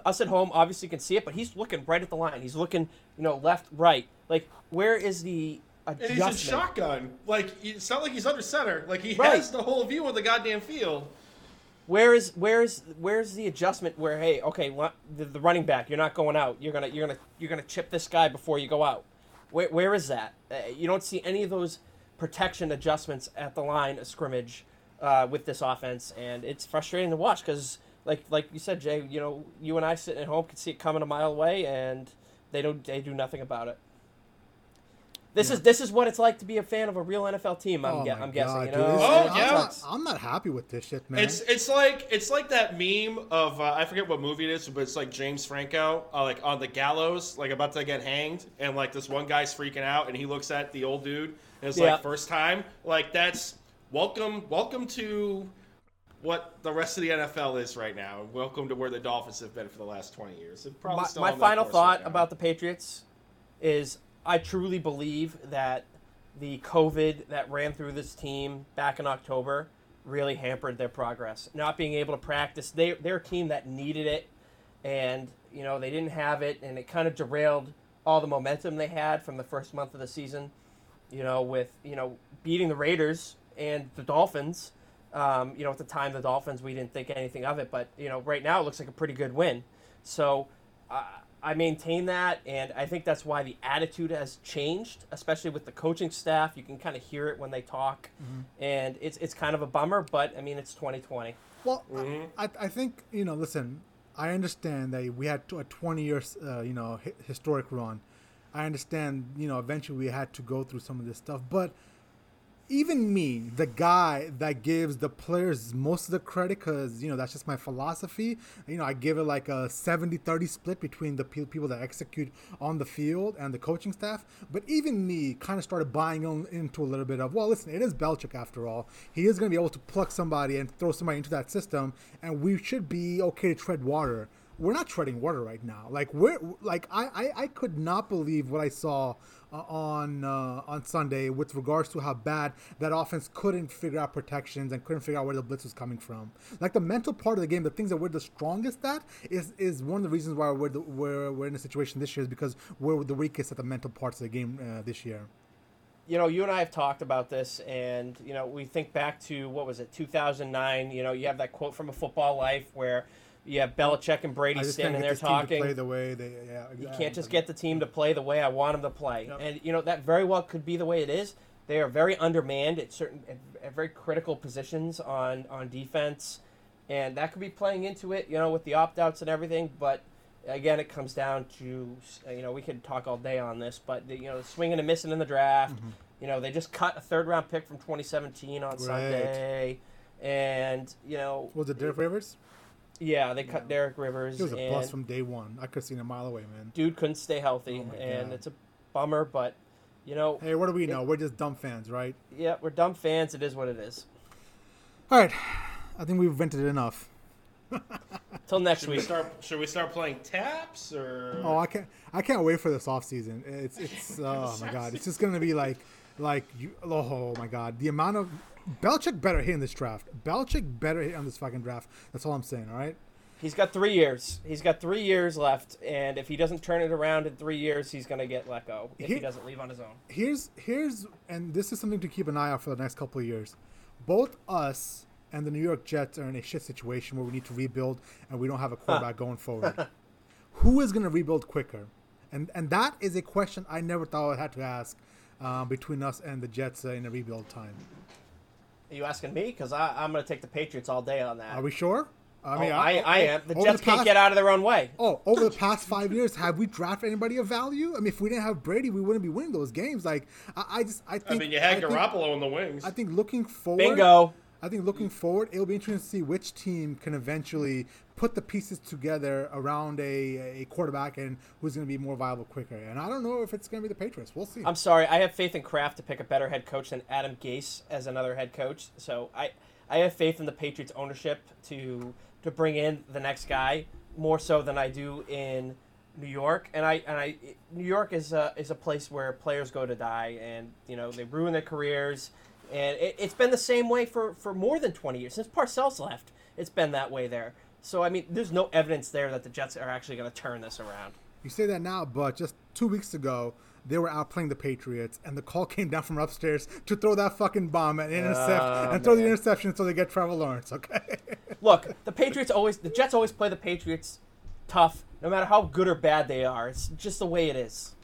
us at home obviously can see it, but he's looking right at the line. He's looking, you know, left, right. Like, where is the adjustment. And he's in shotgun. Like it's not like he's under center. Like he right. has the whole view of the goddamn field. Where is where's where's the adjustment? Where hey, okay, the, the running back, you're not going out. You're gonna you're gonna you're gonna chip this guy before you go out. Where where is that? Uh, you don't see any of those protection adjustments at the line of scrimmage uh, with this offense, and it's frustrating to watch because like like you said, Jay, you know, you and I sitting at home can see it coming a mile away, and they don't they do nothing about it. This yeah. is this is what it's like to be a fan of a real NFL team. I'm, oh I'm guessing. You know? Oh I'm yeah. Not, I'm not happy with this shit, man. It's it's like it's like that meme of uh, I forget what movie it is, but it's like James Franco, uh, like on the gallows, like about to get hanged, and like this one guy's freaking out, and he looks at the old dude, and it's yeah. like first time. Like that's welcome, welcome to what the rest of the NFL is right now. Welcome to where the Dolphins have been for the last 20 years. my, my final thought right about the Patriots is I truly believe that the COVID that ran through this team back in October really hampered their progress. Not being able to practice, they they're a team that needed it, and you know they didn't have it, and it kind of derailed all the momentum they had from the first month of the season. You know, with you know beating the Raiders and the Dolphins. Um, you know, at the time the Dolphins, we didn't think anything of it, but you know, right now it looks like a pretty good win. So. Uh, I maintain that, and I think that's why the attitude has changed, especially with the coaching staff. You can kind of hear it when they talk, mm-hmm. and it's it's kind of a bummer. But I mean, it's 2020. Well, mm-hmm. I, I think you know. Listen, I understand that we had a 20 years, uh, you know, historic run. I understand, you know, eventually we had to go through some of this stuff, but even me, the guy that gives the players most of the credit, because, you know, that's just my philosophy. You know, I give it like a 70 30 split between the people that execute on the field and the coaching staff. But even me kind of started buying into a little bit of, well, listen, it is Belichick after all. He is going to be able to pluck somebody and throw somebody into that system, and we should be okay to tread water we're not treading water right now. Like we're like I I, I could not believe what I saw uh, on uh, on Sunday with regards to how bad that offense couldn't figure out protections and couldn't figure out where the blitz was coming from. Like the mental part of the game, the things that we're the strongest at is is one of the reasons why we're the, we're, we're in a situation this year is because we're the weakest at the mental parts of the game uh, this year. You know, you and I have talked about this, and you know, we think back to what was it, 2009. You know, you have that quote from A Football Life where you have Belichick and Brady standing there talking. play the way they, yeah, you can't just get the team to play the way I want them to play, yep. and you know that very well could be the way it is. They are very undermanned at certain, at, at very critical positions on on defense, and that could be playing into it. You know, with the opt outs and everything, but again, it comes down to you know we could talk all day on this, but the, you know swinging and missing in the draft. Mm-hmm. You know they just cut a third round pick from 2017 on right. Sunday, and you know was it Derek Rivers? Yeah, they cut yeah. Derek Rivers. He was a bust from day one. I could have seen a mile away, man. Dude couldn't stay healthy, oh and God. it's a bummer. But you know, hey, what do we it, know? We're just dumb fans, right? Yeah, we're dumb fans. It is what it is. All right, I think we've vented enough. Till next should week. We start, should we start playing taps or? Oh, I can't! I can't wait for this off season. It's it's oh my god! It's just gonna be like like you, oh my god! The amount of Belichick better hit in this draft. Belichick better hit on this fucking draft. That's all I'm saying. All right. He's got three years. He's got three years left, and if he doesn't turn it around in three years, he's gonna get let go if Here, he doesn't leave on his own. Here's here's and this is something to keep an eye out for the next couple of years. Both us and the New York Jets are in a shit situation where we need to rebuild and we don't have a quarterback going forward. Who is going to rebuild quicker? And and that is a question I never thought I had to ask uh, between us and the Jets uh, in a rebuild time. Are you asking me? Because I'm going to take the Patriots all day on that. Are we sure? I mean, oh, I, I, am. The Jets the past, can't get out of their own way. Oh, over the past five years, have we drafted anybody of value? I mean, if we didn't have Brady, we wouldn't be winning those games. Like, I, I just, I think. I mean, you had Garoppolo in the wings. I think looking forward. Bingo. I think looking forward, it'll be interesting to see which team can eventually put the pieces together around a, a quarterback and who's going to be more viable quicker. And I don't know if it's going to be the Patriots. We'll see. I'm sorry. I have faith in Kraft to pick a better head coach than Adam Gase as another head coach. So I, I have faith in the Patriots ownership to to bring in the next guy more so than I do in New York. And I and I New York is a is a place where players go to die, and you know they ruin their careers and it, has been the same way for, for more than 20 years. Since Parcells left, it's been that way there. So, I mean, there's no evidence there that the Jets are actually going to turn this around. You say that now, but just two weeks ago, they were out playing the Patriots, and the call came down from upstairs to throw that fucking bomb and intercept oh, and man. throw the interception so they get Trevor Lawrence. Okay. Look, the Patriots always, the Jets always play the Patriots tough, no matter how good or bad they are. It's just the way it is.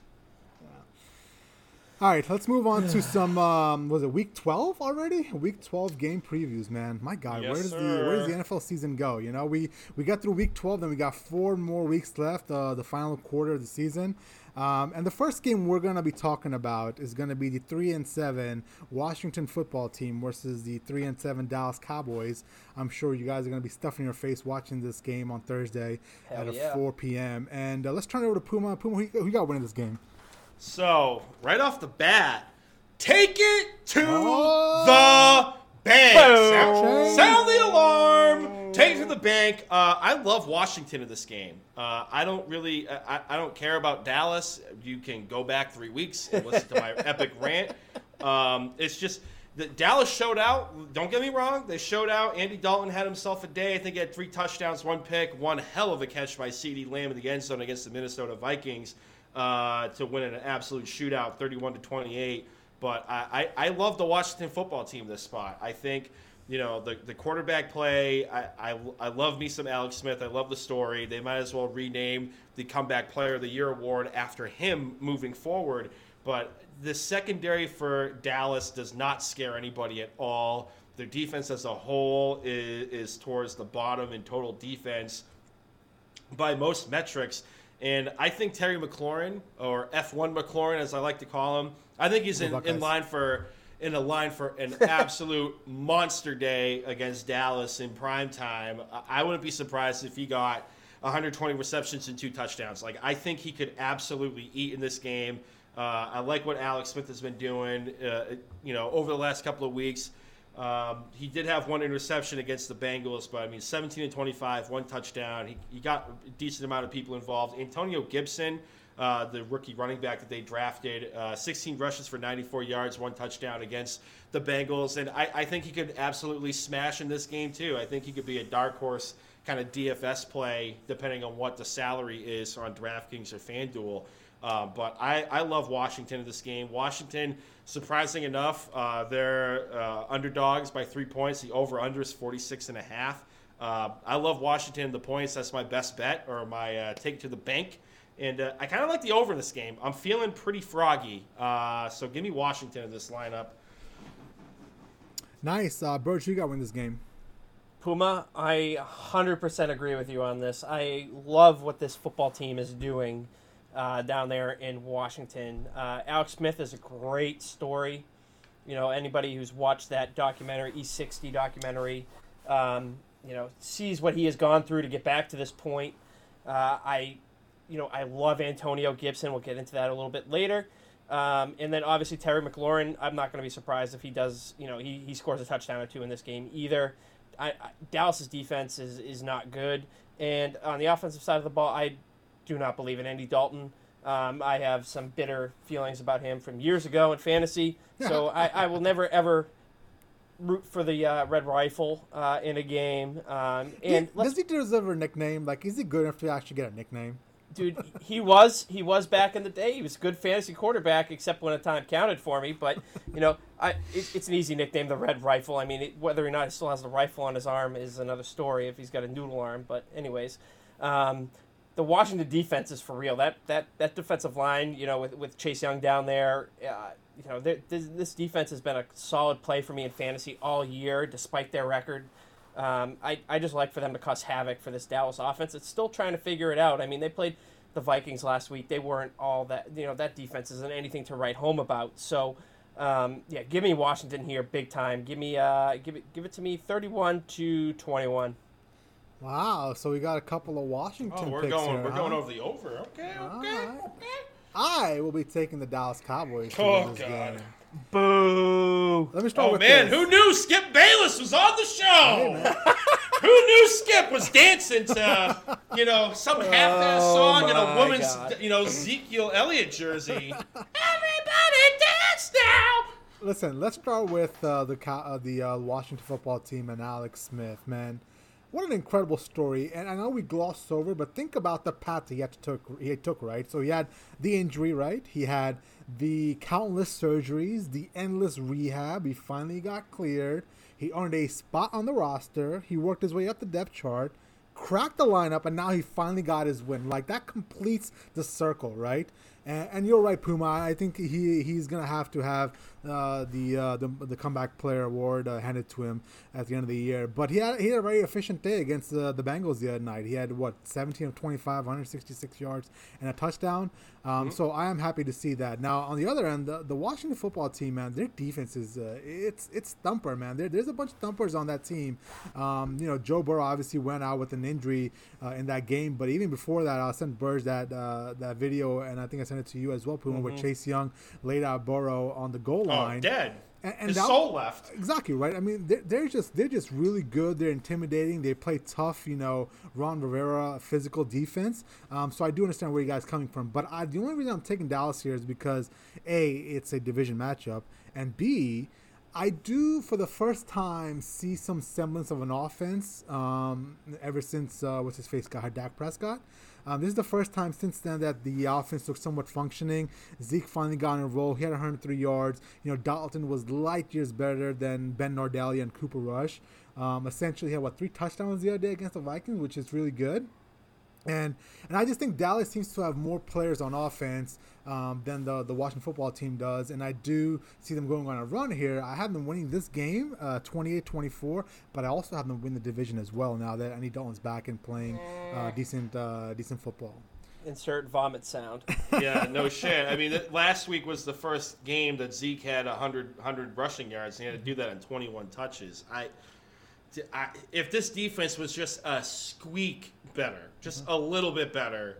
All right, let's move on to some. Um, was it week twelve already? Week twelve game previews, man. My God, yes, where does sir. the where does the NFL season go? You know, we we got through week twelve, then we got four more weeks left. Uh, the final quarter of the season. Um, and the first game we're going to be talking about is going to be the three and seven Washington football team versus the three and seven Dallas Cowboys. I'm sure you guys are going to be stuffing your face watching this game on Thursday Hell at yeah. 4 p.m. And uh, let's turn it over to Puma. Puma, who, who got winning this game? So, right off the bat, take it to oh. the bank. Sound, sound, the alarm. Take it to the bank. Uh, I love Washington in this game. Uh, I don't really, I, I, don't care about Dallas. You can go back three weeks and listen to my epic rant. Um, it's just the Dallas showed out. Don't get me wrong, they showed out. Andy Dalton had himself a day. I think he had three touchdowns, one pick, one hell of a catch by CeeDee Lamb in the end zone against the Minnesota Vikings uh, to win in an absolute shootout, 31 to 28. But I, I, I love the Washington football team this spot. I think you know the, the quarterback play. I, I, I love me some Alex Smith. I love the story. They might as well rename the comeback player of the year award after him moving forward. But the secondary for Dallas does not scare anybody at all. Their defense as a whole is, is towards the bottom in total defense by most metrics. And I think Terry McLaurin, or F1 McLaurin as I like to call him, I think he's in, in line for in a line for an absolute monster day against Dallas in prime time. I wouldn't be surprised if he got 120 receptions and two touchdowns. Like I think he could absolutely eat in this game. Uh, I like what Alex Smith has been doing. Uh, you know, over the last couple of weeks, Um, he did have one interception against the Bengals, but I mean, 17 and 25, one touchdown. He, he got a decent amount of people involved. Antonio Gibson, uh, the rookie running back that they drafted, uh, 16 rushes for 94 yards, one touchdown against the Bengals. And I, I think he could absolutely smash in this game, too. I think he could be a dark horse kind of DFS play, depending on what the salary is on DraftKings or FanDuel. Uh, but I, I love Washington in this game. Washington, surprising enough, uh, they're uh, underdogs by three points. The over under is 46 and a half. Uh, I love Washington. The points, that's my best bet or my uh, take to the bank. And uh, I kind of like the over in this game. I'm feeling pretty froggy. so give me Washington in this lineup. Nice. Uh, Burge, you got win this game. Puma, I 100% agree with you on this. I love what this football team is doing uh, down there in Washington. Uh, Alex Smith is a great story. You know, anybody who's watched that documentary, E60 documentary, um, you know, sees what he has gone through to get back to this point. Uh, I, you know, I love Antonio Gibson. We'll get into that a little bit later. Um, and then obviously Terry McLaurin. I'm not going to be surprised if he does. You know, he, he scores a touchdown or two in this game either. I, I, Dallas's defense is is not good, and on the offensive side of the ball, I do not believe in Andy Dalton. Um, I have some bitter feelings about him from years ago in fantasy, so I, I will never ever root for the uh, red rifle uh, in a game. Um, and does he deserve a nickname? Like, is he good enough to actually get a nickname? Dude, he was he was back in the day. He was a good fantasy quarterback, except when a time counted for me. But you know, I it, it's an easy nickname, the Red Rifle. I mean, it, whether or not he still has the rifle on his arm is another story. If he's got a noodle arm, but anyways, um, the Washington defense is for real. That that that defensive line, you know, with, with Chase Young down there, uh, you know, this, this defense has been a solid play for me in fantasy all year, despite their record. Um, I, I just like for them to cause havoc for this Dallas offense. It's still trying to figure it out. I mean, they played the Vikings last week. They weren't all that, you know, that defense isn't anything to write home about. So, um, yeah, give me Washington here big time. Give me, uh, give it, give it to me 31 to 21. Wow, so we got a couple of Washington. Oh, we're going, here, we're huh? going over the over. Okay, okay, right. okay. I will be taking the Dallas Cowboys. Oh God. Game. Boo! Let me start oh, with man, this. who knew Skip Bayless was on the show? Hey, who knew Skip was dancing to, you know, some half-ass Oh, song in a woman's, God. you know, Ezekiel Elliott jersey? Everybody dance now. Listen, let's start with uh, the uh, the uh, Washington football team and Alex Smith. Man, what an incredible story! And I know we glossed over, but think about the path he had to took. He took right. So he had the injury, right? He had the countless surgeries, the endless rehab. He finally got cleared. He earned a spot on the roster. He worked his way up the depth chart, cracked the lineup, and now he finally got his win. Like that completes the circle, right? And, and you're right, Puma. I think he he's gonna have to have uh, the, uh, the the comeback player award uh, handed to him at the end of the year. But he had he had a very efficient day against the the Bengals the other night. He had what 17 of 25, 166 yards and a touchdown. Um, Mm-hmm. So I am happy to see that. Now on the other end, the, the Washington football team, man, their defense is uh, it's it's thumper, man. There, there's a bunch of thumpers on that team. Um, you know, Joe Burrow obviously went out with an injury uh, in that game, but even before that, I sent Burge that uh, that video, and I think I sent it to you as well, Puma, where Chase Young laid out Burrow on the goal Mm-hmm. Oh, dead. And, and His that- soul left. Exactly right. I mean, they're, they're just they're just really good. They're intimidating. They play tough. You know, Ron Rivera physical defense. Um, so I do understand where you guys coming from. But I, the only reason I'm taking Dallas here is because a it's a division matchup, and b I do for the first time see some semblance of an offense. Um, ever since uh, what's his face got Dak Prescott. Um, this is the first time since then that the offense looks somewhat functioning. Zeke finally got on a roll. He had 103 yards. You know, Dalton was light years better than Ben Nordalia and Cooper Rush. Um, essentially, he had what three touchdowns the other day against the Vikings, which is really good. And and I just think Dallas seems to have more players on offense um, than the the Washington football team does, and I do see them going on a run here. I have them winning this game, uh, 28-24, but I also have them win the division as well now that Andy Dalton's back and playing uh, decent uh, decent football. Insert vomit sound. yeah, no shit. I mean, th- last week was the first game that Zeke had 100, 100 rushing yards, and he had to do that in 21 touches. I if this defense was just a squeak better, just a little bit better,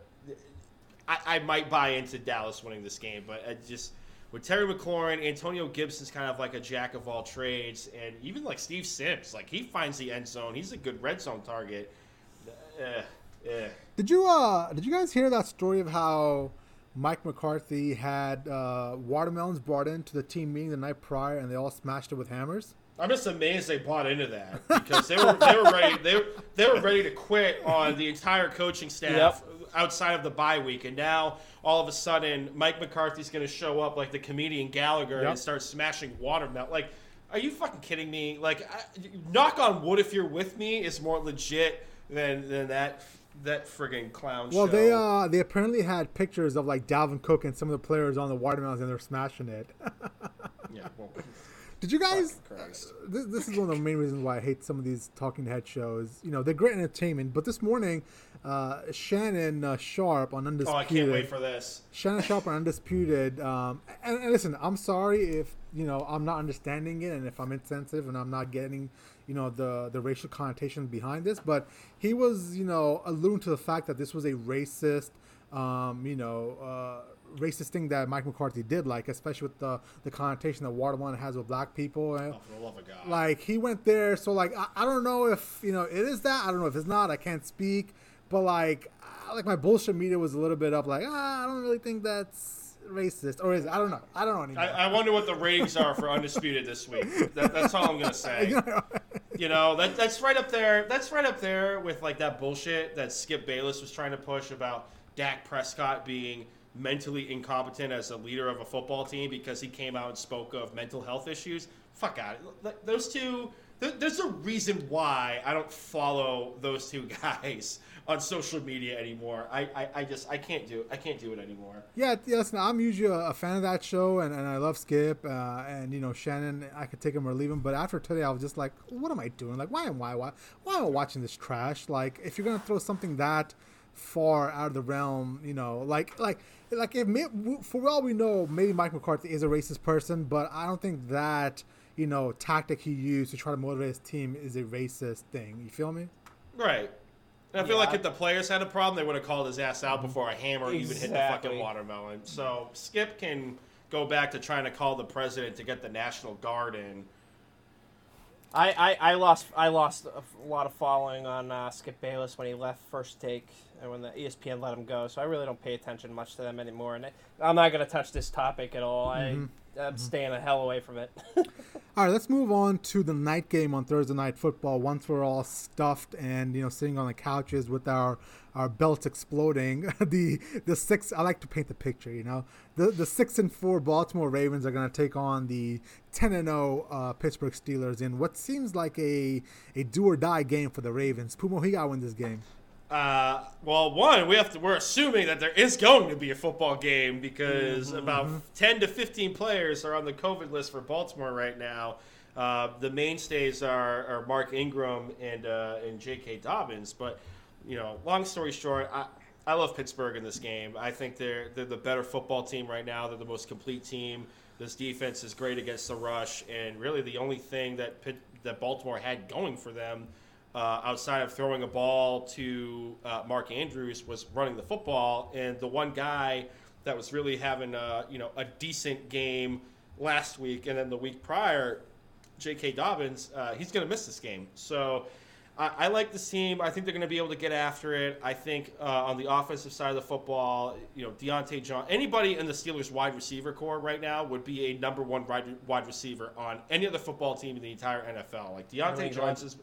I, I might buy into Dallas winning this game. But I just with Terry McLaurin, Antonio Gibson's kind of like a jack of all trades, and even like Steve Sims, like he finds the end zone. He's a good red zone target. Uh. Did you uh did you guys hear that story of how Mike McCarthy had uh, watermelons brought into the team meeting the night prior and they all smashed it with hammers? I'm just amazed they bought into that because they were they were ready they were, they were ready to quit on the entire coaching staff Yep. outside of the bye week, and now all of a sudden Mike McCarthy's going to show up like the comedian Gallagher Yep. and start smashing watermelon. Like, are you fucking kidding me? Like, I, knock on wood if you're with me is more legit than than that that friggin' clown Well, show. they uh they apparently had pictures of like Dalvin Cook and some of the players on the watermelons and they're smashing it. yeah, well, Did you guys? Christ. This, this is one of the main reasons why I hate some of these talking head shows. You know, they're great entertainment, but this morning, uh, Shannon uh, Sharpe on Undisputed. Oh. I can't wait for this. Shannon Sharpe on Undisputed. Um, and, and listen, I'm sorry if you know I'm not understanding it, and if I'm insensitive and I'm not getting, you know, the the racial connotation behind this. But he was, you know, alluding to the fact that this was a racist, um, you know, uh, racist thing that Mike McCarthy did, like especially with the the connotation that watermelon has with black people. And, Oh, for the love of God. like he went there so like I, I don't know if you know it is that i don't know if it's not i can't speak but like like my bullshit media was a little bit up like ah, i don't really think that's racist or is it? i don't know i don't know anymore I, I wonder what the ratings are for Undisputed this week. That, that's all I'm gonna say. You know, You know, that that's right up there. That's right up there with like that bullshit that Skip Bayless was trying to push about Dak Prescott being mentally incompetent as a leader of a football team because he came out and spoke of mental health issues. Fuck out. Th- Those two. There's a reason why I don't follow those two guys on social media anymore. I, I, I just I can't do I can't do it anymore. yeah listen i'm usually a, fan of that show and, and i love skip uh, and you know shannon i could take him or leave him but after today i was just like what am i doing like why am i why, why am i watching this trash like if you're gonna throw something that far out of the realm you know like like like if for all we know maybe mike mccarthy is a racist person but i don't think that you know tactic he used to try to motivate his team is a racist thing you feel me Right. And I feel Yeah, like if the players had a problem, they would have called his ass out before a hammer even hit the fucking watermelon. So Skip can go back to trying to call the president to get the National Guard in. I, I, I lost I lost a lot of following on uh, Skip Bayless when he left First Take and when the ESPN let them go. So I really don't pay attention much to them anymore. And I, I'm not going to touch this topic at all. I, I'm staying a hell away from it. All right, let's move on to the night game on Thursday night football. Once we're all stuffed and you know sitting on the couches with our our belts exploding, the the six. I like to paint the picture. You know, the the six and four Baltimore Ravens are going to take on the ten and zero uh, Pittsburgh Steelers in what seems like a a do or die game for the Ravens. Who you got win this game? Uh, well, one, we have to. We're assuming that there is going to be a football game because about ten to fifteen players are on the COVID list for Baltimore right now. Uh, the mainstays are, are Mark Ingram and uh, and J.K. Dobbins. But you know, long story short, I, I love Pittsburgh in this game. I think they're they're the better football team right now. They're the most complete team. This defense is great against the rush, and really the only thing that Pitt, that Baltimore had going for them uh, outside of throwing a ball to uh, Mark Andrews was running the football, and the one guy that was really having a, you know a decent game last week, and then the week prior, J.K. Dobbins, uh, he's going to miss this game. So I, I like this team. I think they're going to be able to get after it. I think uh, on the offensive side of the football, you know, Diontae John, anybody in the Steelers wide receiver core right now would be a number one wide, wide receiver on any other football team in the entire NFL. Like Diontae. Johnson's,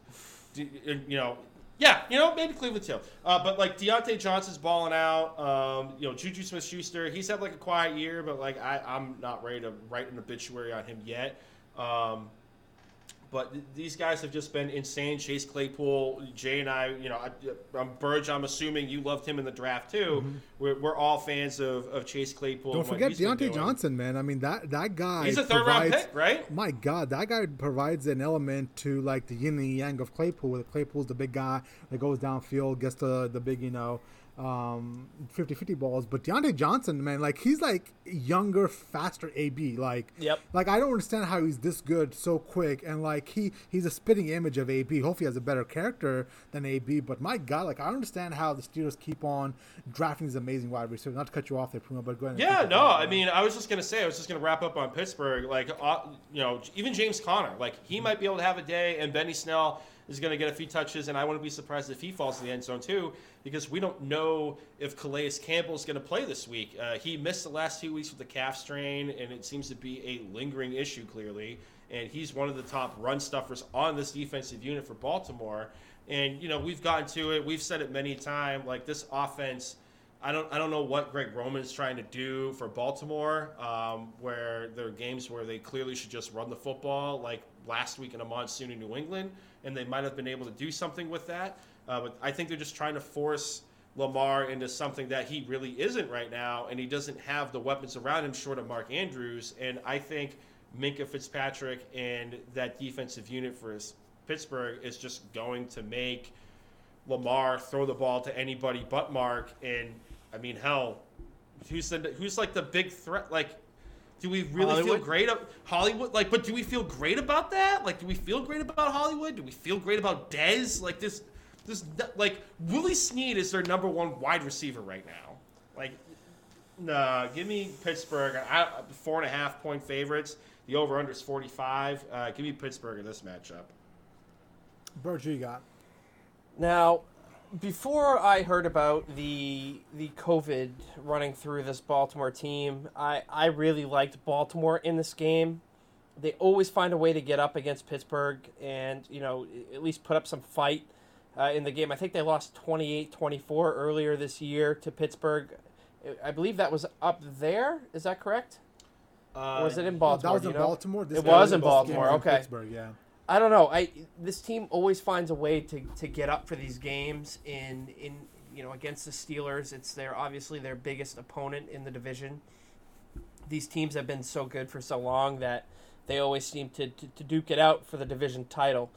you know, yeah, you know, maybe Cleveland too. Uh, but like Diontae Johnson's balling out. Um, you know, Juju Smith Schuster, he's had like a quiet year, but like I, I'm not ready to write an obituary on him yet. Um, but th- these guys have just been insane. Chase Claypool, Jay and I, you know, I, uh, I'm Burge. I'm assuming you loved him in the draft too. Mm-hmm. We're, we're all fans of, of Chase Claypool. Don't forget Diontae. Johnson, man. I mean that that guy. He's a third round provides- pick, right? My God, that guy provides an element to like the yin and yang of Claypool. Where Claypool's the big guy that goes downfield, gets the the big, you know, um 50-50 balls but Diontae Johnson man like he's like younger faster AB like Yep. like I don't understand how he's this good so quick and like he he's a spitting image of AB hopefully he has a better character than AB but my god like I don't understand how the Steelers keep on drafting these amazing wide receivers not to cut you off there Primo but go ahead Yeah, no. I mean, I was just gonna say, I was just gonna wrap up on Pittsburgh. Like, uh, you know, even James Conner, like he might be able to have a day, and Benny Snell is gonna get a few touches, and I wouldn't be surprised if he falls in the end zone too, because we don't know if Calais Campbell is gonna play this week. Uh, he missed the last two weeks with the calf strain, and it seems to be a lingering issue clearly. And he's one of the top run stuffers on this defensive unit for Baltimore. And you know, we've gotten to it. We've said it many times. Like this offense. I don't I don't know what Greg Roman's trying to do for Baltimore, um, where there are games where they clearly should just run the football, like last week in a monsoon in New England, and they might have been able to do something with that. Uh, but I think they're just trying to force Lamar into something that he really isn't right now, and he doesn't have the weapons around him short of Mark Andrews. And I think Minkah Fitzpatrick and that defensive unit for his Pittsburgh is just going to make Lamar throw the ball to anybody but Mark. And I mean, hell, who's the, who's like the big threat? Like, do we really feel great? Ab- Hollywood, like, but do we feel great about that? Like, do we feel great about Hollywood? Do we feel great about Dez? Like this, this, like Willie Snead is their number one wide receiver right now. Like, nah, give me Pittsburgh. I, four and a half point favorites. The over under is forty five. Uh, give me Pittsburgh in this matchup. Burge you got Now, before I heard about the the COVID running through this Baltimore team, I, I really liked Baltimore in this game. They always find a way to get up against Pittsburgh and, you know, at least put up some fight uh, in the game. I think they lost 28-24 earlier this year to Pittsburgh. I believe that was up there. Is that correct? Uh, Or was it in Baltimore? that was in you know? Baltimore This It guy was in Baltimore, okay. Pittsburgh yeah I don't know. I this team always finds a way to, to get up for these games in in you know against the Steelers. It's their obviously their biggest opponent in the division. These teams have been so good for so long that they always seem to, to, to duke it out for the division title.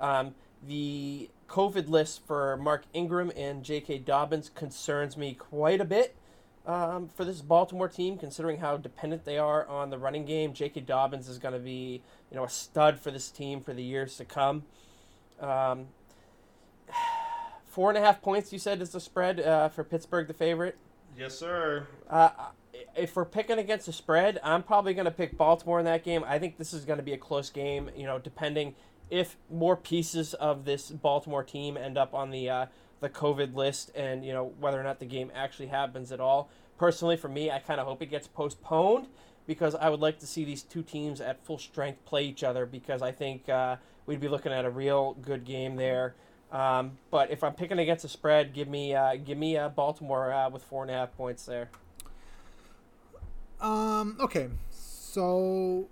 Um, the COVID list for Mark Ingram and J.K. Dobbins concerns me quite a bit um, for this Baltimore team, considering how dependent they are on the running game. J.K. Dobbins is going to be, you know, a stud for this team for the years to come. Um, four and a half points, you said, is the spread uh, for Pittsburgh, the favorite. Yes, sir. Uh, if we're picking against the spread, I'm probably going to pick Baltimore in that game. I think this is going to be a close game. You know, depending if more pieces of this Baltimore team end up on the uh, the COVID list, and you know whether or not the game actually happens at all. Personally, for me, I kind of hope it gets postponed because I would like to see these two teams at full strength play each other because I think uh, we'd be looking at a real good game there. Um, but if I'm picking against a spread, give me uh, give me uh, Baltimore uh, with four and a half points there. Um. Okay. So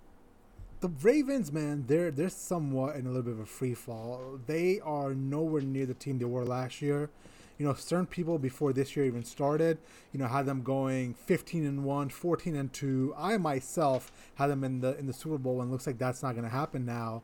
the Ravens, man, they're they're somewhat in a little bit of a free fall. They are nowhere near the team they were last year. You know, certain people before this year even started, you know, had them going 15 and 1, 14 and 2. I myself had them in the in the Super Bowl and looks like that's not going to happen now.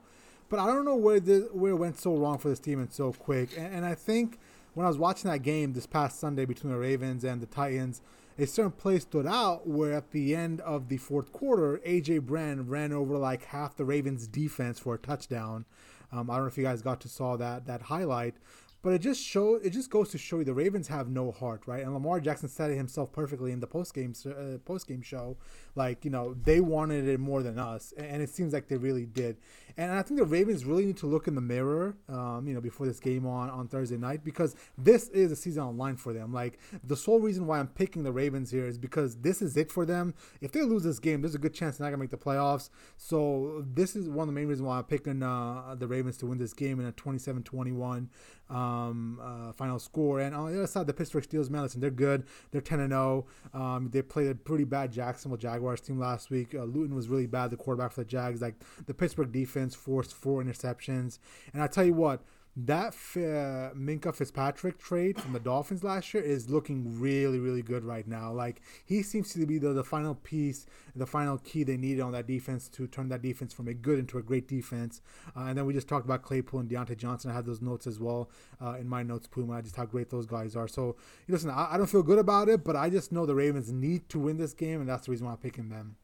But I don't know where the where it went so wrong for this team and so quick. And, and I think when I was watching that game this past Sunday between the Ravens and the Titans, a certain play stood out where at the end of the fourth quarter, AJ Brown ran over like half the Ravens defense for a touchdown. Um, I don't know if you guys got to saw that that highlight, but it just show it just goes to show you the Ravens have no heart, right? And Lamar Jackson said it himself perfectly in the post game uh, post game show, like you know they wanted it more than us, and it seems like they really did. And I think the Ravens really need to look in the mirror, um, you know, before this game on, on Thursday night because this is a season on line for them. Like the sole reason why I'm picking the Ravens here is because this is it for them. If they lose this game, there's a good chance they're not gonna make the playoffs. So this is one of the main reasons why I'm picking uh, the Ravens to win this game in a 27-21 um, uh, final score. And on the other side, the Pittsburgh Steelers, man, listen, they're good. They're 10 and 0. Um, they played a pretty bad Jacksonville Jaguars team last week. Uh, Luton was really bad, the quarterback for the Jags. Like the Pittsburgh defense forced four interceptions. And I tell you what, that uh, Minkah Fitzpatrick trade from the Dolphins last year is looking really, really good right now. Like he seems to be the, the final piece, the final key they needed on that defense to turn that defense from a good into a great defense. Uh, and then we just talked about Claypool and Diontae Johnson. I had those notes as well uh, in my notes, Puma, just how great those guys are. So listen, I, I don't feel good about it, but I just know the Ravens need to win this game, and that's the reason why I'm picking them.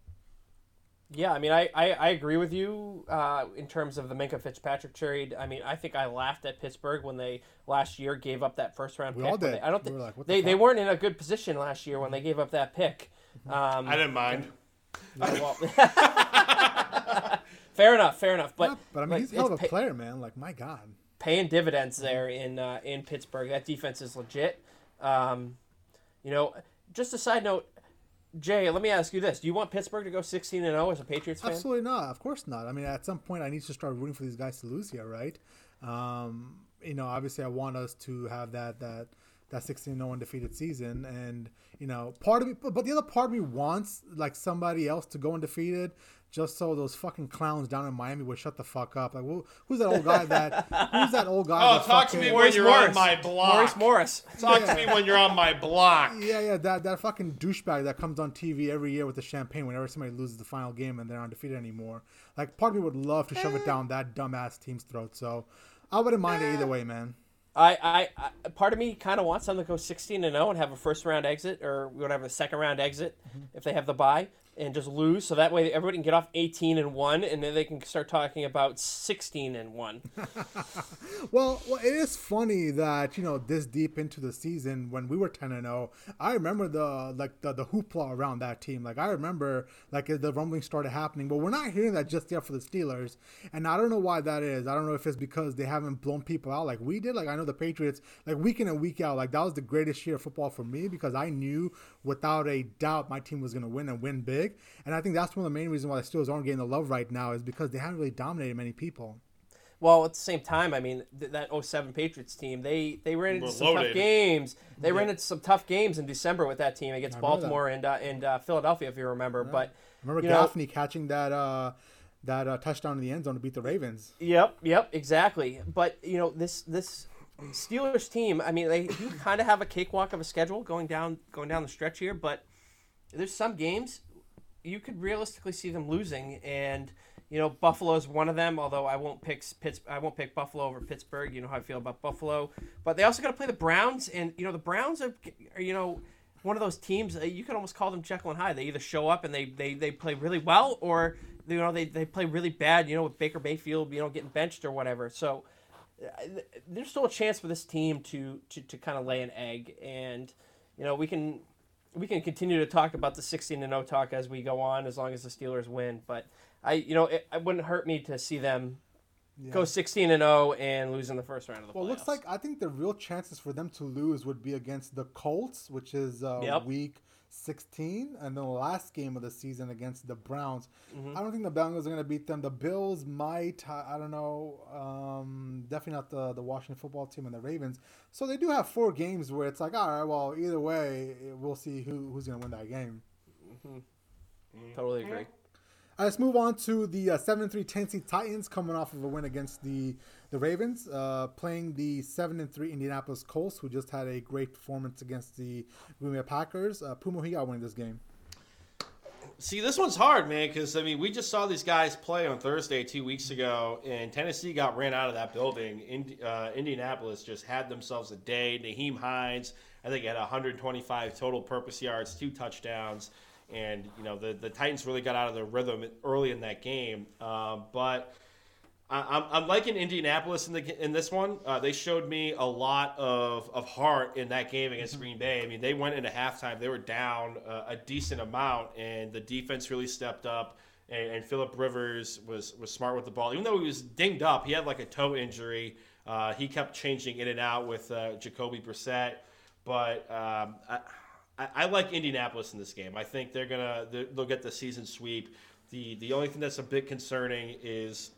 Yeah, I mean, I, I, I agree with you uh, in terms of the Minkah Fitzpatrick trade. I mean, I think I laughed at Pittsburgh when they last year gave up that first round We pick. all did. They, I don't think were like, what the they, they fuck? weren't in a good position last year when they gave up that pick. Mm-hmm. Um, I didn't mind. yeah, well- fair enough, fair enough. But Yeah, but I mean, like, he's a hell of a pay- player, man. Like my God. paying dividends there in uh, in Pittsburgh. That defense is legit. Um, you know, just a side note, Jay. Let me ask you this: Do you want Pittsburgh to go sixteen and zero as a Patriots fan? Absolutely not. Of course not. I mean, at some point, I need to start rooting for these guys to lose here, right? Um, you know, obviously, I want us to have that that that 16 0 undefeated season, and you know, part of me, but, but the other part of me wants like somebody else to go undefeated, just so those fucking clowns down in Miami would shut the fuck up. Like, who, who's that old guy that? Who's that old guy? Oh, that talk to me when Maurice you're Morris. on my block. Maurice Morris. Talk to me when you're on my block. Yeah, yeah, that, that fucking douchebag that comes on TV every year with the champagne whenever somebody loses the final game and they're undefeated anymore. Like, part of me would love to shove it down that dumbass team's throat. So, I wouldn't mind it either way, man. I, I, I part of me kind of wants them to go 16 and 0 and have a first round exit or whatever a second round exit Mm-hmm. if they have the bye and just lose so that way everybody can get off 18 and 1 and then they can start talking about 16 and 1. Well, well, it is funny that you know this deep into the season when we were ten and zero. I remember the like the, the hoopla around that team. Like I remember like the rumbling started happening, but we're not hearing that just yet for the Steelers. And I don't know why that is. I don't know if it's because they haven't blown people out like we did. Like I know the Patriots, like week in and week out, like that was the greatest year of football for me because I knew without a doubt my team was going to win and win big. And I think that's one of the main reasons why the Steelers aren't getting the love right now is because they haven't really dominated many people. Well, at the same time, I mean, th- that 07 Patriots team, they, they ran into Were some tough games. They ran into some tough games in December with that team against I remember that. Baltimore and uh, and uh, Philadelphia, if you remember. But Remember you know- catching that uh, that uh, touchdown in the end zone to beat the Ravens. Yep, yep, exactly. But you know this this Steelers team. I mean, they do kind of have a cakewalk of a schedule going down going down the stretch here. But there's some games you could realistically see them losing, and you know Buffalo's one of them. Although I won't pick Pitts, I won't pick Buffalo over Pittsburgh. You know how I feel about Buffalo. But they also got to play the Browns, and you know the Browns are, are you know. One of those teams uh, you could almost call them Jekyll and Hyde. They either show up and they, they, they play really well, or you know they, they play really bad. You know with Baker Mayfield, you know getting benched or whatever. So there's still a chance for this team to to, to kind of lay an egg, and you know we can we can continue to talk about the 16 and 0 talk as we go on, as long as the Steelers win. But I, you know, it, it wouldn't hurt me to see them go 16 and 0 and lose in the first round of the playoffs. Well, looks like I think the real chances for them to lose would be against the Colts, which is uh, Yep. week 16, and then the last game of the season against the Browns. Mm-hmm. I don't think the Bengals are going to beat them. The Bills might. I, I don't know. Um, definitely not the the Washington football team and the Ravens. So they do have four games where it's like, all right, well, either way, we'll see who who's going to win that game. totally agree. All right, let's move on to the uh, 7-3 Tennessee Titans coming off of a win against the the Ravens, uh, playing the seven and three Indianapolis Colts, who just had a great performance against the Green Bay Packers. Uh, who you got winning this game? See, this one's hard, man, because I mean, we just saw these guys play on Thursday two weeks ago, and Tennessee got ran out of that building. In, uh, Indianapolis just had themselves a day. Nyheim Hines, I think, had 125 total purpose yards, two touchdowns, and you know the the Titans really got out of their rhythm early in that game. Um, but I'm, I'm liking Indianapolis in the in this one. Uh, they showed me a lot of, of heart in that game against Green Bay. I mean, they went into halftime, they were down uh, a decent amount, and the defense really stepped up. And, and Philip Rivers was was smart with the ball, even though he was dinged up. He had like a toe injury. Uh, he kept changing in and out with uh, Jacoby Brissett, but um, I, I, like Indianapolis in this game. I think they're gonna they'll get the season sweep. The the only thing that's a bit concerning is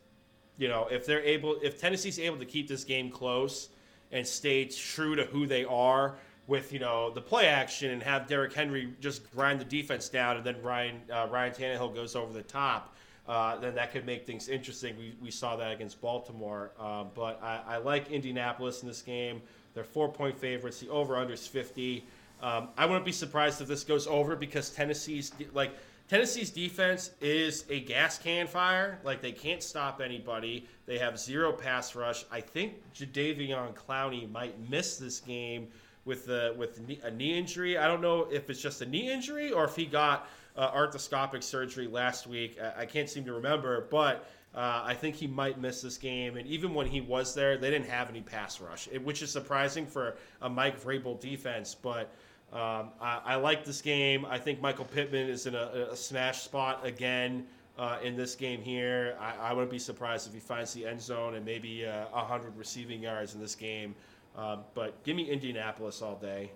you know, if they're able, if Tennessee's able to keep this game close and stay true to who they are with, you know, the play action and have Derrick Henry just grind the defense down and then Ryan uh, Ryan Tannehill goes over the top, uh, then that could make things interesting. We, we saw that against Baltimore. Uh, but I, I, like Indianapolis in this game. They're four point favorites. The over under is 50. Um, I wouldn't be surprised if this goes over because Tennessee's like Tennessee's defense is a gas can fire. Like they can't stop anybody. They have zero pass rush. I think Jadeveon Clowney might miss this game with the with a knee injury. I don't know if it's just a knee injury or if he got uh, arthroscopic surgery last week. I, I, can't seem to remember, but uh, I think he might miss this game. And even when he was there, they didn't have any pass rush, which is surprising for a Mike Vrabel defense. But um, I, I, like this game. I think Michael Pittman is in a, a smash spot again. Uh, in this game here, I, I, wouldn't be surprised if he finds the end zone and maybe uh, 100 receiving yards in this game. Um, but give me Indianapolis all day.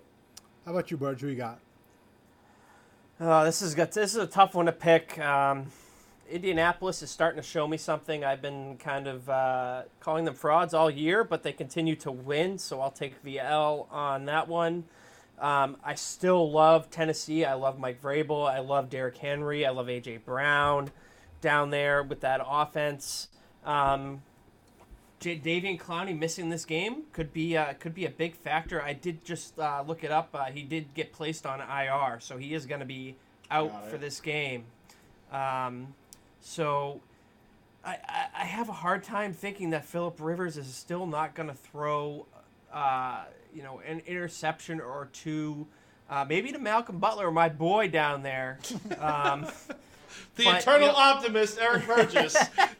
How about you, Burge? Who you got? Oh, this is this is a tough one to pick. Um, Indianapolis is starting to show me something. I've been kind of uh, calling them frauds all year, but they continue to win, so I'll take the L on that one. Um, I still love Tennessee. I love Mike Vrabel. I love Derrick Henry. I love AJ Brown down there with that offense. Um, J- Davian Clowney missing this game could be uh, could be a big factor. I did just uh, look it up. Uh, he did get placed on IR, so he is going to be out for this game. Um, so I, I, I, have a hard time thinking that Philip Rivers is still not going to throw, uh, you know, an interception or two. Uh, maybe to Malcolm Butler, my boy down there. Um, the but, eternal you know, optimist, Eric Burgess.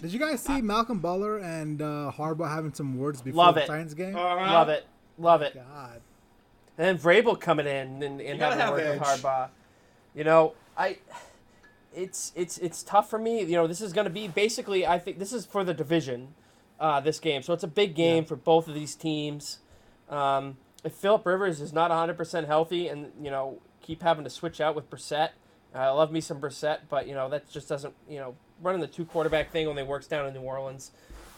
Did you guys see Malcolm Butler and uh, Harbaugh having some words before Love the it. Giants game? Uh-huh. Love it. Love it. God. And then Vrabel coming in and, and having have words with Harbaugh. You know, I. It's it's it's tough for me. You know, this is going to be basically. I think this is for the division. Uh, this game, so it's a big game yeah. for both of these teams. Um, if Philip Rivers is not 100% healthy, and you know keep having to switch out with Brissett, I love me some Brissett, but you know that just doesn't you know running the two quarterback thing only works down in New Orleans.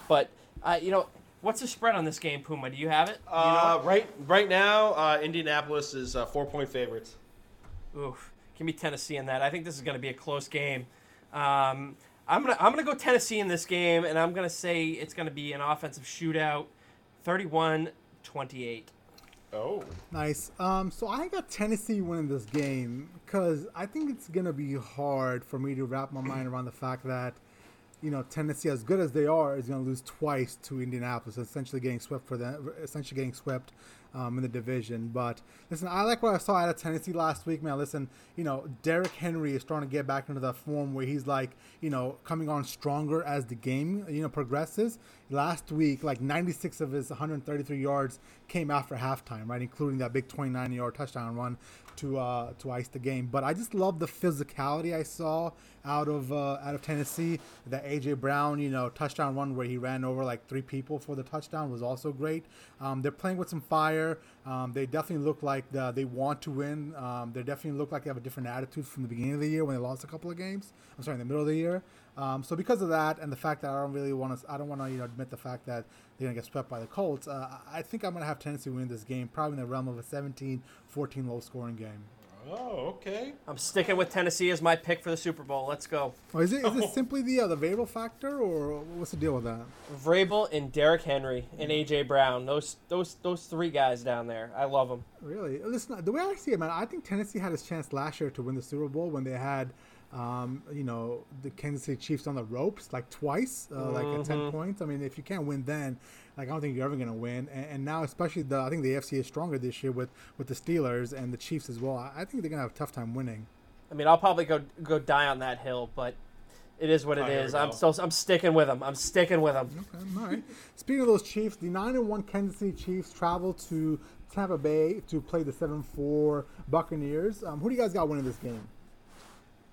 But uh, you know what's the spread on this game, Puma? Do you have it? You uh, right right now, uh, Indianapolis is uh, four point favorites. Oof, give me Tennessee in that. I think this is going to be a close game. Um, I'm gonna I'm gonna go Tennessee in this game, and I'm gonna say it's gonna be an offensive shootout, 31-28. Oh. Nice. Um, so I got Tennessee winning this game because I think it's gonna be hard for me to wrap my mind around the fact that, you know, Tennessee, as good as they are, is gonna lose twice to Indianapolis, essentially getting swept for them, essentially getting swept um, in the division. But listen, I like what I saw out of Tennessee last week, man. Listen, you know, Derrick Henry is starting to get back into that form where he's like, you know, coming on stronger as the game, you know, progresses. Last week, like 96 of his 133 yards came after halftime, right, including that big 29-yard touchdown run to uh, to ice the game. But I just love the physicality I saw out of uh, out of Tennessee. That AJ Brown, you know, touchdown run where he ran over like three people for the touchdown was also great. Um, they're playing with some fire. Um, they definitely look like the, they want to win. Um, they definitely look like they have a different attitude from the beginning of the year when they lost a couple of games. I'm sorry, in the middle of the year. Um, so because of that, and the fact that I don't really want to, I don't want to, you know, admit the fact that they're gonna get swept by the Colts. Uh, I think I'm gonna have Tennessee win this game, probably in the realm of a 17-14 low-scoring game. Oh, okay. I'm sticking with Tennessee as my pick for the Super Bowl. Let's go. Oh, is it is it simply the uh, the Vrabel factor, or what's the deal with that? Vrabel and Derrick Henry and AJ Brown. Those those those three guys down there. I love them. Really? Listen, the way I see it, man, I think Tennessee had his chance last year to win the Super Bowl when they had um, you know, the Kansas City Chiefs on the ropes like twice, uh, mm-hmm. like at 10 mm-hmm. points. I mean, if you can't win then, like I don't think you're ever going to win. And, and, now, especially the, I think the AFC is stronger this year with, with the Steelers and the Chiefs as well. I, I think they're going to have a tough time winning. I mean, I'll probably go go die on that hill, but it is what it oh, is. I'm still I'm sticking with them. I'm sticking with them. Okay, all right. Speaking of those Chiefs, the nine and one Kansas City Chiefs travel to Tampa Bay to play the seven four Buccaneers. Um, who do you guys got winning this game?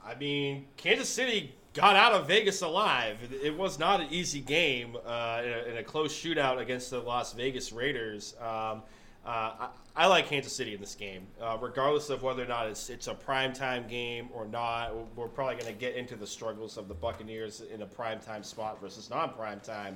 I mean, Kansas City got out of Vegas alive. It was not an easy game uh, in, a, in, a, close shootout against the Las Vegas Raiders. Um, uh, I, I, like Kansas City in this game, uh, regardless of whether or not it's, it's a primetime game or not. We're probably going to get into the struggles of the Buccaneers in a primetime spot versus non-primetime.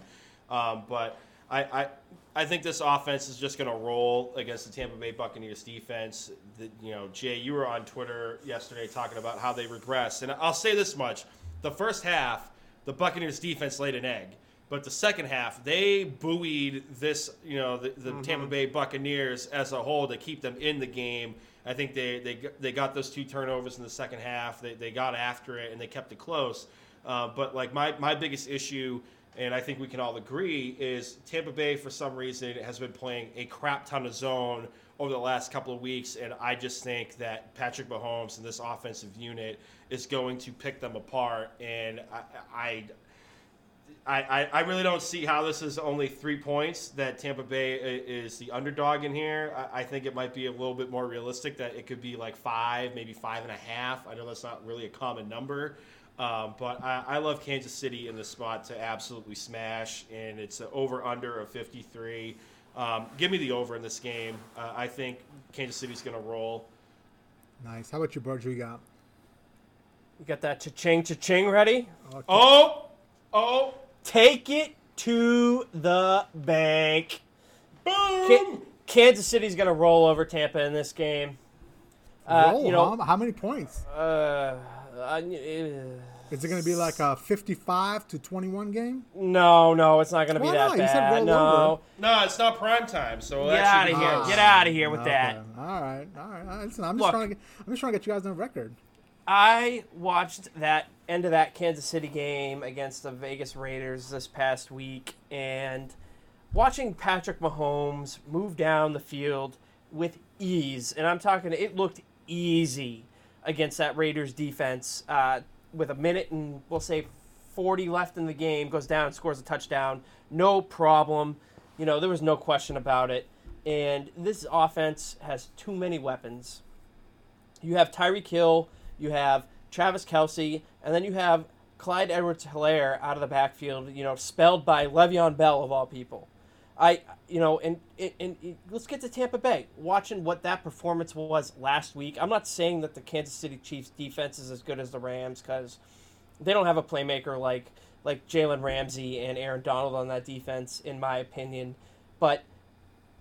Um, but I, I, I think this offense is just going to roll against the Tampa Bay Buccaneers defense. The, you know, Jay, you were on Twitter yesterday talking about how they regress, and I'll say this much: the first half, the Buccaneers defense laid an egg. But the second half, they buoyed this, you know, the, the Tampa Bay Buccaneers as a whole to keep them in the game. I think they they, they got those two turnovers in the second half. They, they got after it and they kept it close. Uh, but like my, my biggest issue, and I think we can all agree, is Tampa Bay for some reason has been playing a crap ton of zone over the last couple of weeks, and I just think that Patrick Mahomes and this offensive unit is going to pick them apart. And I, I, I, I really don't see how this is only three points that Tampa Bay is the underdog in here. I, I think it might be a little bit more realistic that it could be like five, maybe five and a half. I know that's not really a common number. Um, but I, I, love Kansas City in the spot to absolutely smash, and it's an over under of 53. Um, give me the over in this game. Uh, I think Kansas City's going to roll. Nice. How about you, Birds? You got? You got that cha-ching, cha-ching ready? Okay. Oh, oh. Take it to the bank. Boom. Kansas City's going to roll over Tampa in this game. Uh, roll, you know, how, how many points? Uh, uh, is it going to be like a 55 to 21 game? No, no, it's not going to be that not? bad. no, no, it's not prime time. So get out of here. Get out of here with okay. that. All right, all right. Listen, I'm just Look, trying to get, I'm just trying to get you guys on record. I watched that end of that Kansas City game against the Vegas Raiders this past week, and watching Patrick Mahomes move down the field with ease, and I'm talking, it looked easy against that Raiders defense. Uh, with a minute and we'll say 40 left in the game, goes down scores a touchdown. No problem. You know, there was no question about it. And this offense has too many weapons. You have Tyreek Hill, you have Travis Kelce, and then you have Clyde Edwards Helaire out of the backfield, you know, spelled by Le'Veon Bell of all people. I, you know, and, and, and, let's get to Tampa Bay. Watching what that performance was last week, I'm not saying that the Kansas City Chiefs defense is as good as the Rams because they don't have a playmaker like like Jalen Ramsey and Aaron Donald on that defense, in my opinion. But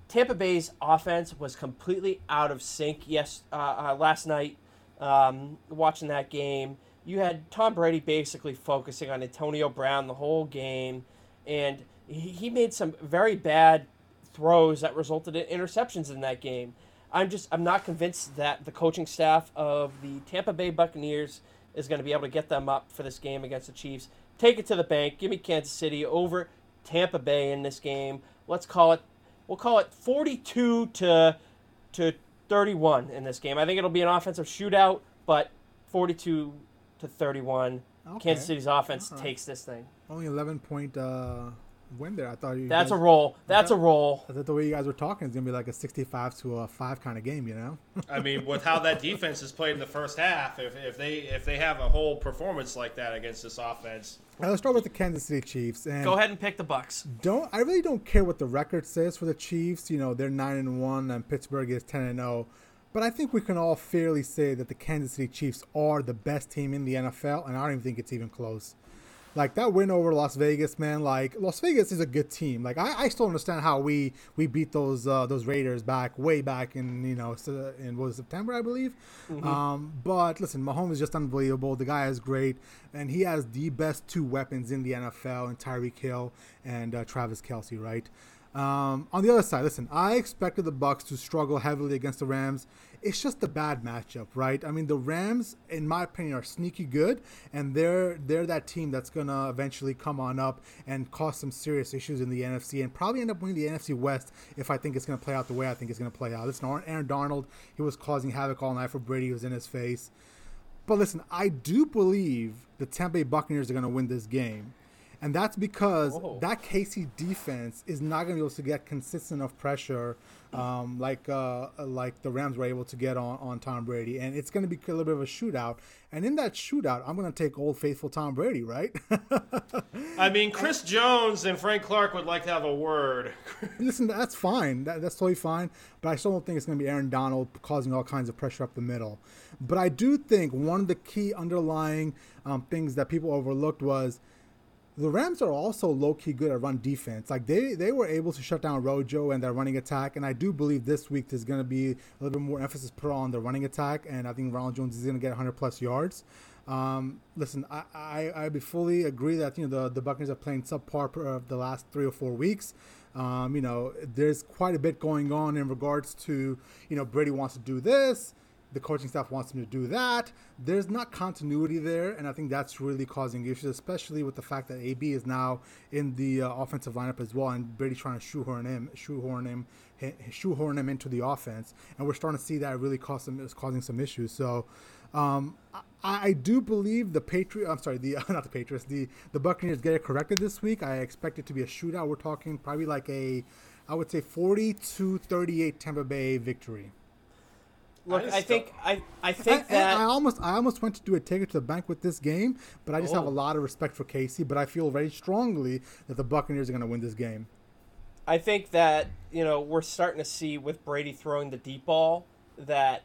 Tampa Bay's offense was completely out of sync. Yes, uh, uh, last night, um, watching that game, you had Tom Brady basically focusing on Antonio Brown the whole game, and he made some very bad throws that resulted in interceptions in that game. I'm just I'm not convinced that the coaching staff of the Tampa Bay Buccaneers is going to be able to get them up for this game against the Chiefs. Take it to the bank. Give me Kansas City over Tampa Bay in this game. Let's call it we'll call it 42 to to 31 in this game. I think it'll be an offensive shootout, but 42 to 31. Okay. Kansas City's offense right. takes this thing. Only 11 point uh, win there. I thought you. That's guys, a roll. That's thought, a roll. I thought the way you guys were talking is gonna be like a sixty-five to a five kind of game. You know. I mean, with how that defense is played in the first half, if, if they if they have a whole performance like that against this offense. let's start with the Kansas City Chiefs. And Go ahead and pick the Bucks. Don't I really don't care what the record says for the Chiefs. You know, they're nine and one, and Pittsburgh is ten and zero. Oh. But I think we can all fairly say that the Kansas City Chiefs are the best team in the NFL, and I don't even think it's even close. Like that win over Las Vegas, man. Like Las Vegas is a good team. Like I, I still understand how we we beat those uh, those Raiders back way back in you know in was September I believe. Mm-hmm. Um, but listen, Mahomes is just unbelievable. The guy is great, and he has the best two weapons in the NFL, and Tyreek Hill and uh, Travis Kelce, right? Um, on the other side, listen, I expected the Bucks to struggle heavily against the Rams. It's just a bad matchup, right? I mean, the Rams, in my opinion, are sneaky good, and they're they're that team that's gonna eventually come on up and cause some serious issues in the NFC, and probably end up winning the NFC West if I think it's gonna play out the way I think it's gonna play out. Listen, Aaron Donald, he was causing havoc all night for Brady. He was in his face. But listen, I do believe the Tampa Bay Buccaneers are to win this game. And that's because oh. that KC defense is not going to be able to get consistent enough pressure um, like uh, like the Rams were able to get on, on Tom Brady. And it's going to be a little bit of a shootout. And in that shootout, I'm going to take old faithful Tom Brady, right? I mean, Chris Jones and Frank Clark would like to have a word. Listen, that's fine. That, that's totally fine. But I still don't think it's going to be Aaron Donald causing all kinds of pressure up the middle. But I do think one of the key underlying um, things that people overlooked was – the Rams are also low key good at run defense. Like they they were able to shut down Rojo and their running attack, and I do believe this week there's going to be a little bit more emphasis put on the running attack, and I think Ronald Jones is going to get 100 plus yards. Um, listen, I, I I fully agree that you know the the Buccaneers are playing subpar per, the last three or four weeks. Um, you know, there's quite a bit going on in regards to you know Brady wants to do this the coaching staff wants him to do that. There's not continuity there, and I think that's really causing issues, especially with the fact that AB is now in the uh, offensive lineup as well, and Brady trying to shoehorn him, shoehorn him, shoehorn him into the offense, and we're starting to see that really cause some, is causing some issues. So. Um, I, I, do believe the Patriots. I'm sorry, the not the Patriots. The the Buccaneers get it corrected this week. I expect it to be a shootout. We're talking probably like a, I would say 40 to 38 Tampa Bay victory. Look, I, I think I, I think I, that I almost I almost went to do a take it to the bank with this game, but I just oh. have a oh. lot of respect for Casey. But I feel very strongly that the Buccaneers are going to win this game. I think that you know we're starting to see with Brady throwing the deep ball that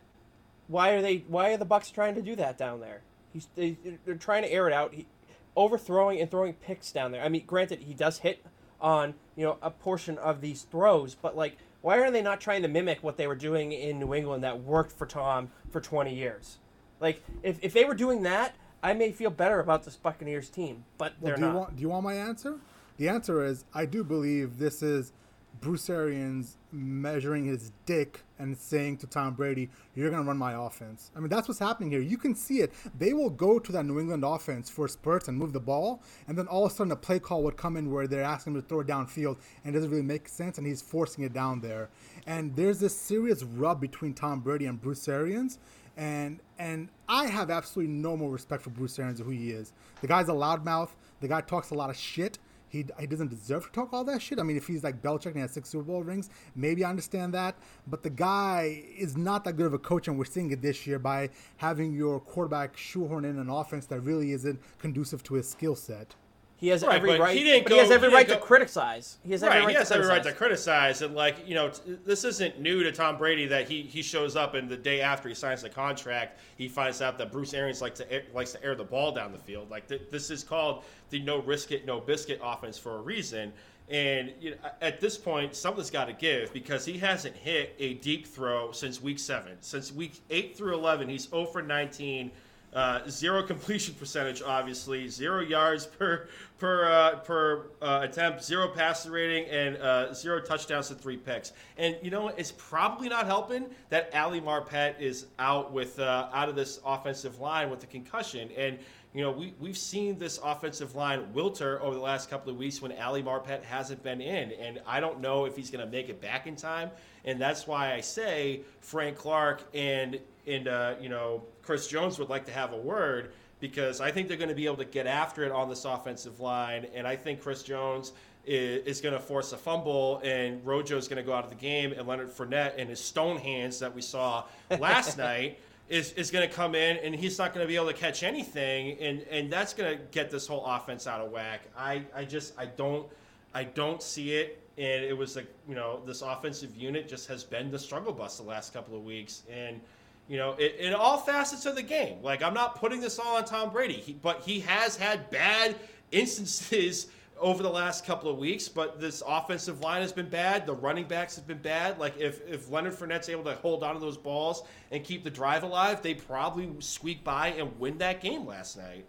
why are they why are the Bucks trying to do that down there? He's they, are trying to air it out, he, overthrowing and throwing picks down there. I mean, granted, he does hit on you know a portion of these throws, but like why are they not trying to mimic what they were doing in New England that worked for Tom for 20 years? Like, if, if they were doing that, I may feel better about this Buccaneers team, but well, they're do not. You want, do you want my answer? The answer is I do believe this is Bruce Arians measuring his dick and saying to Tom Brady, "You're going to run my offense." I mean, that's what's happening here. You can see it. They will go to that New England offense for spurts and move the ball, and then all of a sudden a play call would come in where they're asking him to throw it downfield, and it doesn't really make sense, and he's forcing it down there. And there's this serious rub between Tom Brady and Bruce Arians. And and I have absolutely no more respect for Bruce Arians who he is. The guy's a loudmouth. The guy talks a lot of shit he, he doesn't deserve to talk all that shit. I mean, if he's like Belichick and he has six Super Bowl rings, maybe I understand that. But the guy is not that good of a coach, and we're seeing it this year by having your quarterback shoehorn in an offense that really isn't conducive to his skill set. He has right, every right. He, didn't go, he has every he right to criticize. He has every right. right he has every right to criticize, and like you know, t- this isn't new to Tom Brady that he he shows up and the day after he signs the contract, he finds out that Bruce Arians likes to air, likes to air the ball down the field. Like th- this is called the no risk it, no biscuit offense for a reason. And you know, at this point, something's got to give because he hasn't hit a deep throw since week seven. Since week eight through eleven, he's 0 for 19 uh, zero completion percentage, obviously. Zero yards per per uh, per uh, attempt. Zero passer rating and uh, zero touchdowns to three picks. And you know it's probably not helping that Ali Marpet is out with uh, out of this offensive line with the concussion. And you know we we've seen this offensive line wilter over the last couple of weeks when Ali Marpet hasn't been in. And I don't know if he's going to make it back in time. And that's why I say Frank Clark and and uh, you know Chris Jones would like to have a word because I think they're going to be able to get after it on this offensive line, and I think Chris Jones is, is going to force a fumble, and Rojo is going to go out of the game, and Leonard Fournette and his stone hands that we saw last night. Is, is going to come in and he's not going to be able to catch anything and, and that's going to get this whole offense out of whack. I, I just I don't I don't see it and it was like you know this offensive unit just has been the struggle bus the last couple of weeks and you know, in, all facets of the game. Like, I'm not putting this all on Tom Brady, he, but he has had bad instances over the last couple of weeks. But this offensive line has been bad. The running backs have been bad. Like, if, if Leonard Fournette's able to hold on to those balls and keep the drive alive, they probably squeak by and win that game last night.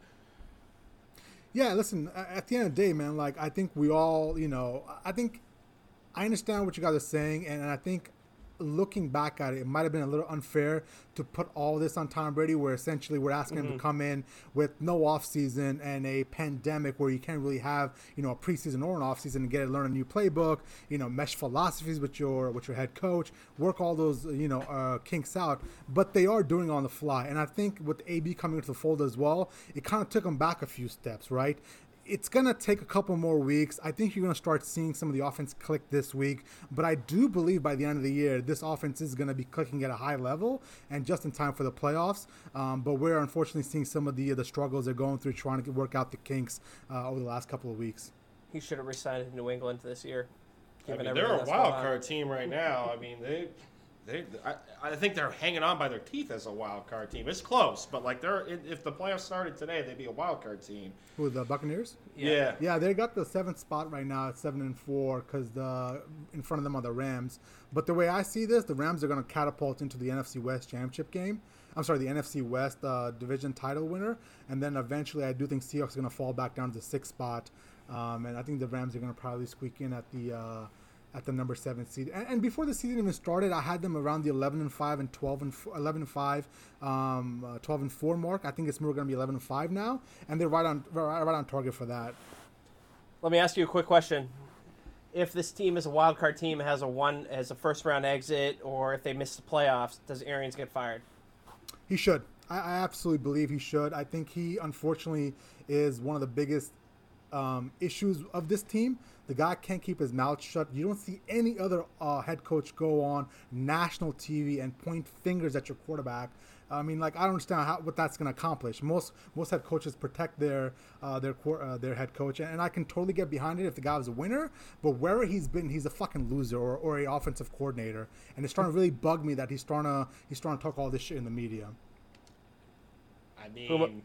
Yeah, listen, at the end of the day, man, like, I think we all, you know, I think I understand what you guys are saying, and I think looking back at it, it might have been a little unfair to put all this on Tom Brady, where essentially we're asking mm-hmm. him to mm-hmm. come in with no offseason and a pandemic where you can't really have, you know, a preseason or an offseason and get to learn a new playbook, you know, mesh philosophies with your with your head coach, work all those, you know, uh, kinks out. But they are doing on the fly. And I think with AB coming into the fold as well, it kind of took them back a few steps, right? It's going to take a couple more weeks. I think you're going to start seeing some of the offense click this week, but I do believe by the end of the year, this offense is going to be clicking at a high level and just in time for the playoffs. Um, but we're unfortunately seeing some of the the struggles they're going through trying to work out the kinks uh, over the last couple of weeks. He should have resigned in New England this year. I mean, they're a wild card team right now. I mean, they they, I, I think they're hanging on by their teeth as a wild card team. It's close, but like they're if the playoffs started today, they'd be a wild card team. Who the Buccaneers? Yeah. Yeah, they got the seventh spot right now at seven and four because the in front of them are the Rams. But the way I see this, the Rams are going to catapult into the NFC West championship game. I'm sorry, the NFC West uh, division title winner, and then eventually I do think Seahawks are going to fall back down to the sixth spot, um, and I think the Rams are going to probably squeak in at the. Uh, at the number seven seed. And, and, before the season even started, I had them around the 11 and 5 and 12 and 11 and 5, um, uh, 12 and 4 mark. I think it's more going to be 11 and 5 now, and they're right on right, right on target for that. Let me ask you a quick question. If this team is a wild card team, has a one as a first round exit, or if they miss the playoffs, does Arians get fired? He should. I, I absolutely believe he should. I think he, unfortunately, is one of the biggest um, issues of this team. The guy can't keep his mouth shut. You don't see any other uh, head coach go on national TV and point fingers at your quarterback. I mean, like I don't understand how, what that's going to accomplish. Most most head coaches protect their uh, their uh, their head coach, and I can totally get behind it if the guy was a winner. But wherever he's been, he's a fucking loser or, or a offensive coordinator, and it's starting to really bug me that he's starting to he's starting to talk all this shit in the media. I mean,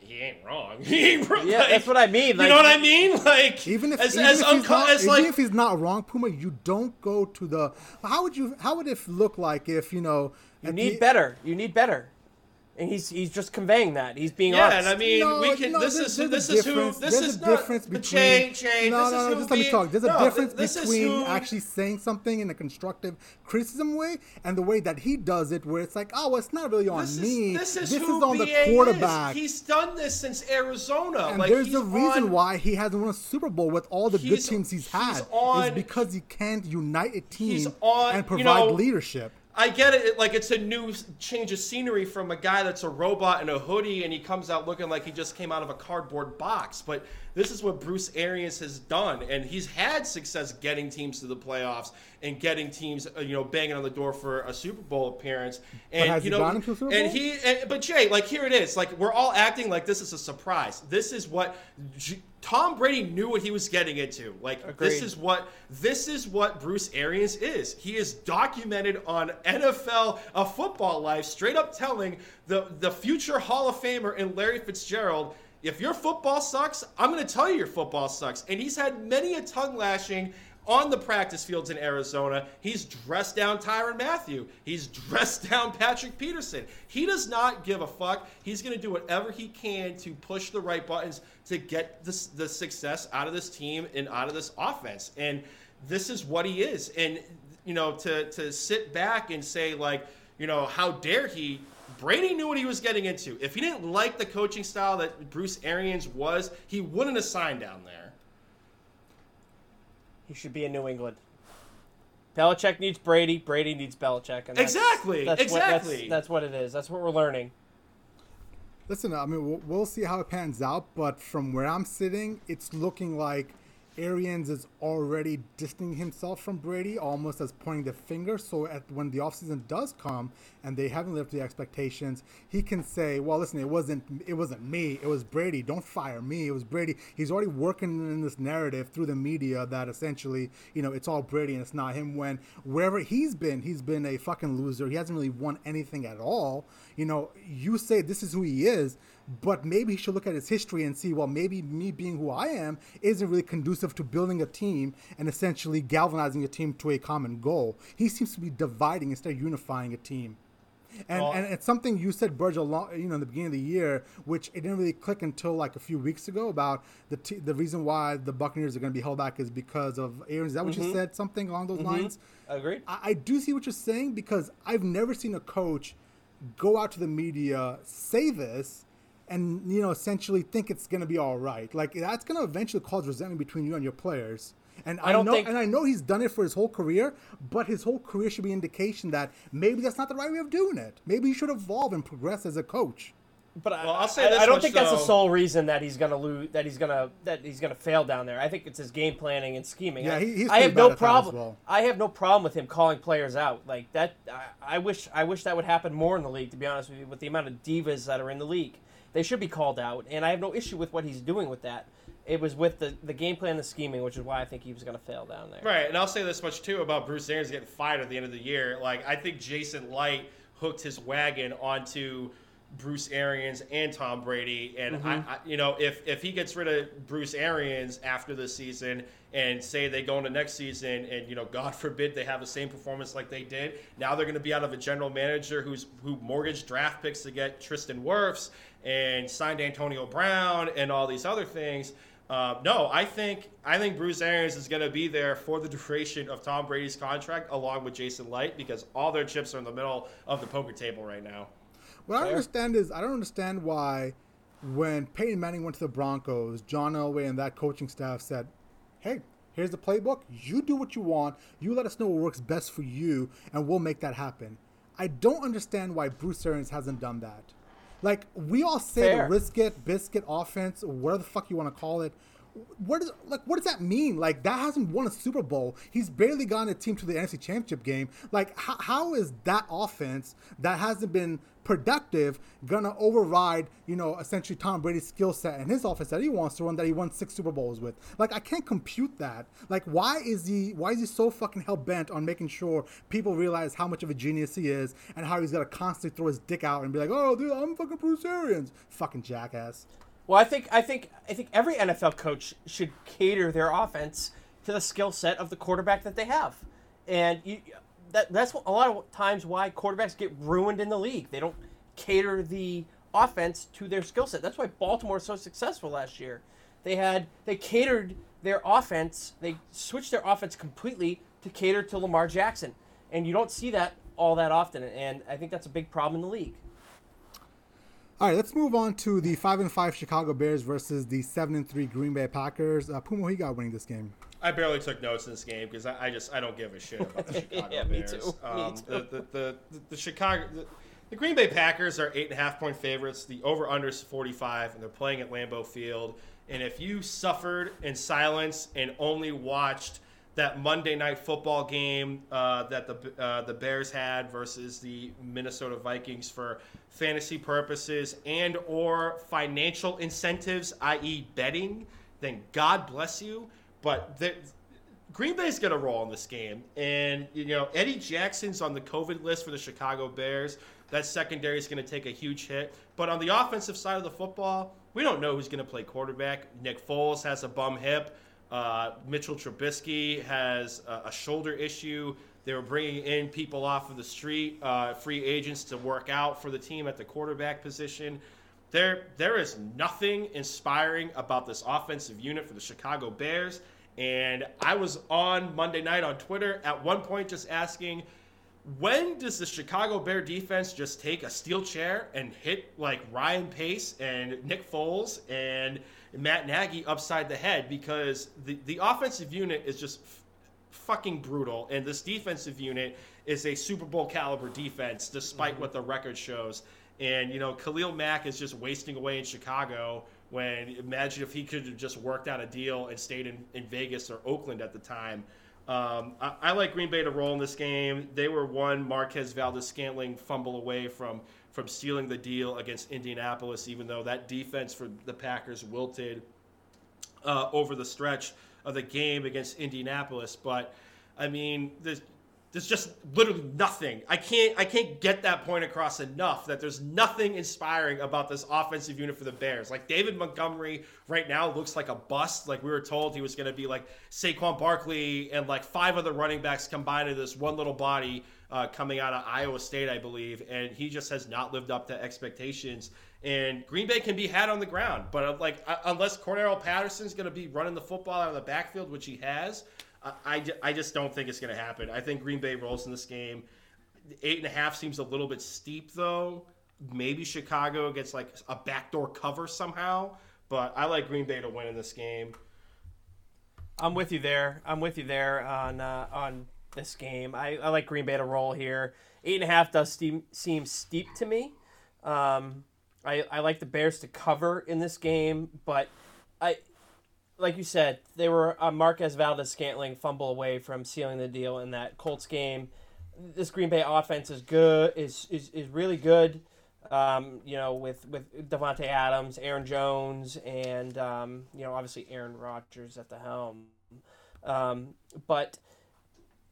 he ain't wrong. He ain't wrong. Yeah, like, that's what I mean. Like, you know what I mean? Like even if as, even, as if, he's not, as even like, if he's not wrong, Puma, you don't go to the. How would you? How would it look like if you know? You need the, better. You need better and he's he's just conveying that he's being yeah, honest. and I mean no, we can. No, this is this is who this is a difference between change change. No, no, no. Just let me talk. There's a difference between actually saying something in a constructive criticism way and the way that he does it, where it's like, oh, well, it's not really on this me. Is, this is, this is on the quarterback. Is. He's done this since Arizona. And like, there's a reason on, why he hasn't won a Super Bowl with all the good teams he's had. On, is because he can't unite a team and provide you know, leadership. I get it. Like it's a new change of scenery from a guy that's a robot in a hoodie and he comes out looking like he just came out of a cardboard box. But this is what Bruce Arians has done, and he's had success getting teams to the playoffs and getting teams, uh, you know, banging on the door for a Super Bowl appearance. And you know, and he, and, but Jay, like here it is. Like we're all acting like this is a surprise. This is what. G- Tom Brady knew what he was getting into. Like Agreed. this is what this is what Bruce Arians is. He is documented on NFL a football life, straight up telling the the future Hall of Famer and Larry Fitzgerald, if your football sucks, I'm going to tell you your football sucks. And he's had many a tongue lashing on the practice fields in Arizona. He's dressed down Tyrann Mathieu. He's dressed down Patrick Peterson. He does not give a fuck. He's going to do whatever he can to push the right buttons to get this, the success out of this team and out of this offense. And this is what he is. And, you know, to, to sit back and say, like, you know, how dare he? Brady knew what he was getting into. If he didn't like the coaching style that Bruce Arians was, he wouldn't have signed down there. He should be in New England. Belichick needs Brady. Brady needs Belichick. And that's, exactly. That's exactly. What, that's, that's what it is. That's what we're learning. Listen, I mean, we'll, we'll see how it pans out, but from where I'm sitting, it's looking like Arians is already distancing himself from Brady, almost as pointing the finger. So at, when the offseason does come and they haven't lived to the expectations, he can say, "Well, listen, it wasn't it wasn't me. It was Brady. Don't fire me. It was Brady." He's already working in this narrative through the media that essentially, you know, it's all Brady and it's not him. When wherever he's been, he's been a fucking loser. He hasn't really won anything at all. You know, you say this is who he is but maybe he should look at his history and see, well, maybe me being who I am isn't really conducive to building a team and essentially galvanizing a team to a common goal. He seems to be dividing instead of unifying a team. And, well, and it's something you said, Burge, along, you know, in the beginning of the year, which it didn't really click until like a few weeks ago about the t- the reason why the Buccaneers are going to be held back is because of Aaron. Is that what mm-hmm. you said? Something along those mm-hmm. lines? Agreed. I, I do see what you're saying because I've never seen a coach go out to the media, say this, and you know essentially think it's going to be all right. Like that's going to eventually cause resentment between you and your players. And I, I know, think... and I know he's done it for his whole career, but his whole career should be indication that maybe that's not the right way of doing it. Maybe he should evolve and progress as a coach. But well, I, will say I, I don't think though. that's the sole reason that he's gonna lose. That he's gonna that he's gonna fail down there. I think it's his game planning and scheming. Yeah, he, he's I have no problem. Well. I have no problem with him calling players out like that. I, I wish I wish that would happen more in the league. To be honest with you, with the amount of divas that are in the league. They should be called out, and I have no issue with what he's doing with that. it was with the, the game plan, and the scheming, which is why I think he was going to fail down there. Right, and I'll say this much too about Bruce Arians getting fired at the end of the year. Like I think Jason Licht hooked his wagon onto Bruce Arians and Tom Brady, and mm-hmm. I, I, you know, if if he gets rid of Bruce Arians after this season, and say they go into next season, and you know, God forbid they have the same performance like they did, now they're going to be out of a general manager who's who mortgaged draft picks to get Tristan Wirfs and signed Antonio Brown and all these other things. Uh, no, I think I think Bruce Arians is going to be there for the duration of Tom Brady's contract, along with Jason Licht, because all their chips are in the middle of the poker table right now. What Fair. I understand is I don't understand why when Peyton Manning went to the Broncos, John Elway and that coaching staff said, "Hey, here's the playbook. You do what you want. You let us know what works best for you, and we'll make that happen." I don't understand why Bruce Arians hasn't done that. Like we all say Fair. the risk it, biscuit offense, whatever the fuck you want to call it. What is like? What does that mean? Like that hasn't won a Super Bowl. He's barely gotten a team to the NFC Championship game. Like how, how is that offense that hasn't been productive gonna override, you know, essentially Tom Brady's skill set and his offense that he wants to run that he won six Super Bowls with. Like I can't compute that. Like why is he why is he so fucking hell bent on making sure people realize how much of a genius he is and how he's gonna constantly throw his dick out and be like, oh dude, I'm fucking Bruce Arians. Fucking jackass. Well, I think I think I think every NFL coach should cater their offense to the skill set of the quarterback that they have. And you, that that's a lot of times why quarterbacks get ruined in the league. They don't cater the offense to their skill set. That's why Baltimore was so successful last year. They had they catered their offense. They switched their offense completely to cater to Lamar Jackson, and you don't see that all that often. And I think that's a big problem in the league. All right, let's move on to the five and five Chicago Bears versus the seven and three Green Bay Packers. Uh, Puma, who got winning this game? I barely took notes in this game because I, I, just I don't give a shit about the Chicago yeah, Bears. Me too. Um, me too. The, the, the, the, Chicago the, the, Green Bay Packers are eight and a half point favorites. The over under is forty five, and they're playing at Lambeau Field. And if you suffered in silence and only watched that Monday night football game uh, that the uh, the Bears had versus the Minnesota Vikings for fantasy purposes and or financial incentives, i.e., betting, then God bless you. But the, Green Bay's going to roll in this game. And, you know, Eddie Jackson's on the COVID list for the Chicago Bears. That secondary is going to take a huge hit. But on the offensive side of the football, we don't know who's going to play quarterback. Nick Foles has a bum hip. Uh, Mitchell Trubisky has a, a, shoulder issue. They were bringing in people off of the street, uh, free agents to work out for the team at the quarterback position. There, there is nothing inspiring about this offensive unit for the Chicago Bears. And I was on Monday night on Twitter at one point just asking, when does the Chicago Bear defense just take a steel chair and hit like Ryan Pace and Nick Foles and Matt Nagy upside the head? Because the, the offensive unit is just f- fucking brutal. And this defensive unit is a Super Bowl caliber defense, despite mm-hmm. what the record shows. And, you know, Khalil Mack is just wasting away in Chicago when imagine if he could have just worked out a deal and stayed in, in Vegas or Oakland at the time. Um, I, I, like Green Bay to roll in this game. They were one Marquez Valdes-Scantling fumble away from from sealing the deal against Indianapolis, even though that defense for the Packers wilted uh, over the stretch of the game against Indianapolis. But I mean, there's there's just literally nothing. I can't I can't get that point across enough that there's nothing inspiring about this offensive unit for the Bears. Like David Montgomery right now looks like a bust. Like we were told he was going to be like Saquon Barkley and like five other running backs combined into this one little body uh, coming out of Iowa State, I believe, and he just has not lived up to expectations. And Green Bay can be had on the ground, but uh, like uh, unless Cordarrelle Patterson's going to be running the football out of the backfield, which he has. I, I just don't think it's going to happen. I think Green Bay rolls in this game. Eight and a half seems a little bit steep, though. Maybe Chicago gets like a backdoor cover somehow, but I like Green Bay to win in this game. I'm with you there. I'm with you there on uh, on this game. I, I like Green Bay to roll here. Eight and a half does seem, seem steep to me. Um, I, I like the Bears to cover in this game, but I like you said, they were a Marquez Valdes-Scantling fumble away from sealing the deal in that Colts game. This Green Bay offense is good, is is, is really good. Um, you know, with with Davante Adams, Aaron Jones, and um, you know, obviously Aaron Rodgers at the helm. Um, but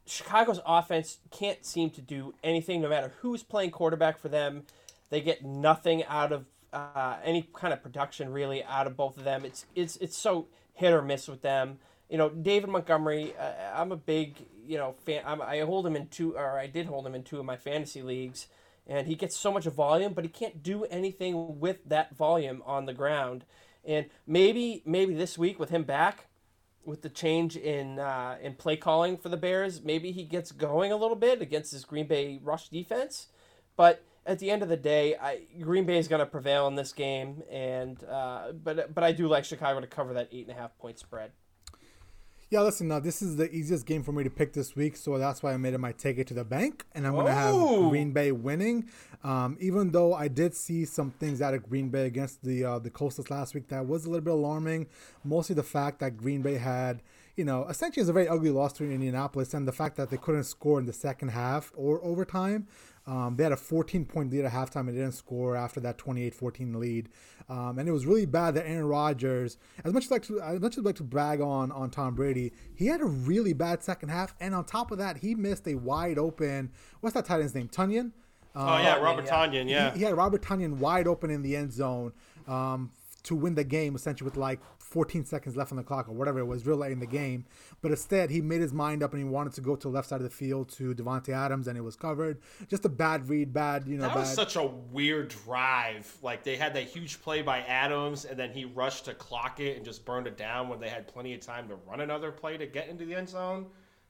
Chicago's offense can't seem to do anything, no matter who's playing quarterback for them. They get nothing out of uh, any kind of production really out of both of them. It's it's it's so hit or miss with them. You know, David Montgomery. Uh, I'm a big you know fan. I'm, I hold him in two, or I did hold him in two of my fantasy leagues, and he gets so much volume, but he can't do anything with that volume on the ground. And maybe maybe this week with him back, with the change in uh, in play calling for the Bears, maybe he gets going a little bit against this Green Bay rush defense. But at the end of the day, I, Green Bay is going to prevail in this game, and uh, but but I do like Chicago to cover that eight and a half point spread. Yeah, listen, now this is the easiest game for me to pick this week, so that's why I made it my take it to the bank, and I'm going to have Green Bay winning. Um, even though I did see some things out of Green Bay against the uh, the Coasters last week that was a little bit alarming, mostly the fact that Green Bay had, you know, essentially it's a very ugly loss to Indianapolis, and the fact that they couldn't score in the second half or overtime. Um, they had a 14 point lead at halftime and didn't score after that 28 14 lead. Um, and it was really bad that Aaron Rodgers, as much as like to, as much as I'd like to brag on on Tom Brady, he had a really bad second half. And on top of that, he missed a wide open. What's that tight end's name? Tonyan. oh yeah, um, Robert yeah. Tonyan. Yeah, he, he, had Robert Tonyan wide open in the end zone um, to win the game, essentially with like 14 seconds left on the clock or whatever it was, real late in the game. But instead, he made his mind up and he wanted to go to the left side of the field to Davante Adams, and it was covered. Just a bad read, bad, you know. That bad. was such a weird drive. Like they had that huge play by Adams, and then he rushed to clock it and just burned it down when they had plenty of time to run another play to get into the end zone.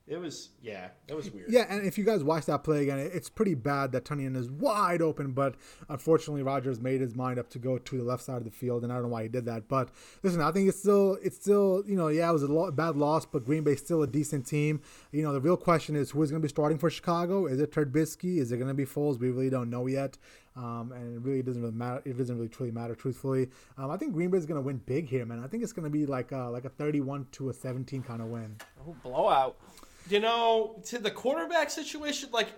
It was yeah, it was weird. Yeah, and if you guys watch that play again, it's pretty bad that Tonyan is wide open, but unfortunately Rodgers made his mind up to go to the left side of the field, and I don't know why he did that. But listen, I think it's still it's still you know yeah it was a lo- bad loss, but Green Bay's still a decent team. You know the real question is who is going to be starting for Chicago? Is it Trubisky? Is it going to be Foles? We really don't know yet. Um, and it really doesn't really matter. It doesn't really truly matter, truthfully. Um, I think Green Bay is going to win big here, man. I think it's going to be like a, like a 31 to a 17 kind of win. Oh, blowout you know, to the quarterback situation, like,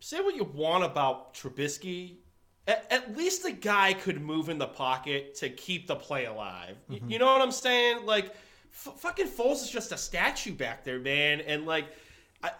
say what you want about Trubisky. At, at least the guy could move in the pocket to keep the play alive. Mm-hmm. You know what I'm saying? Like, f- fucking Foles is just a statue back there, man. And, like, I,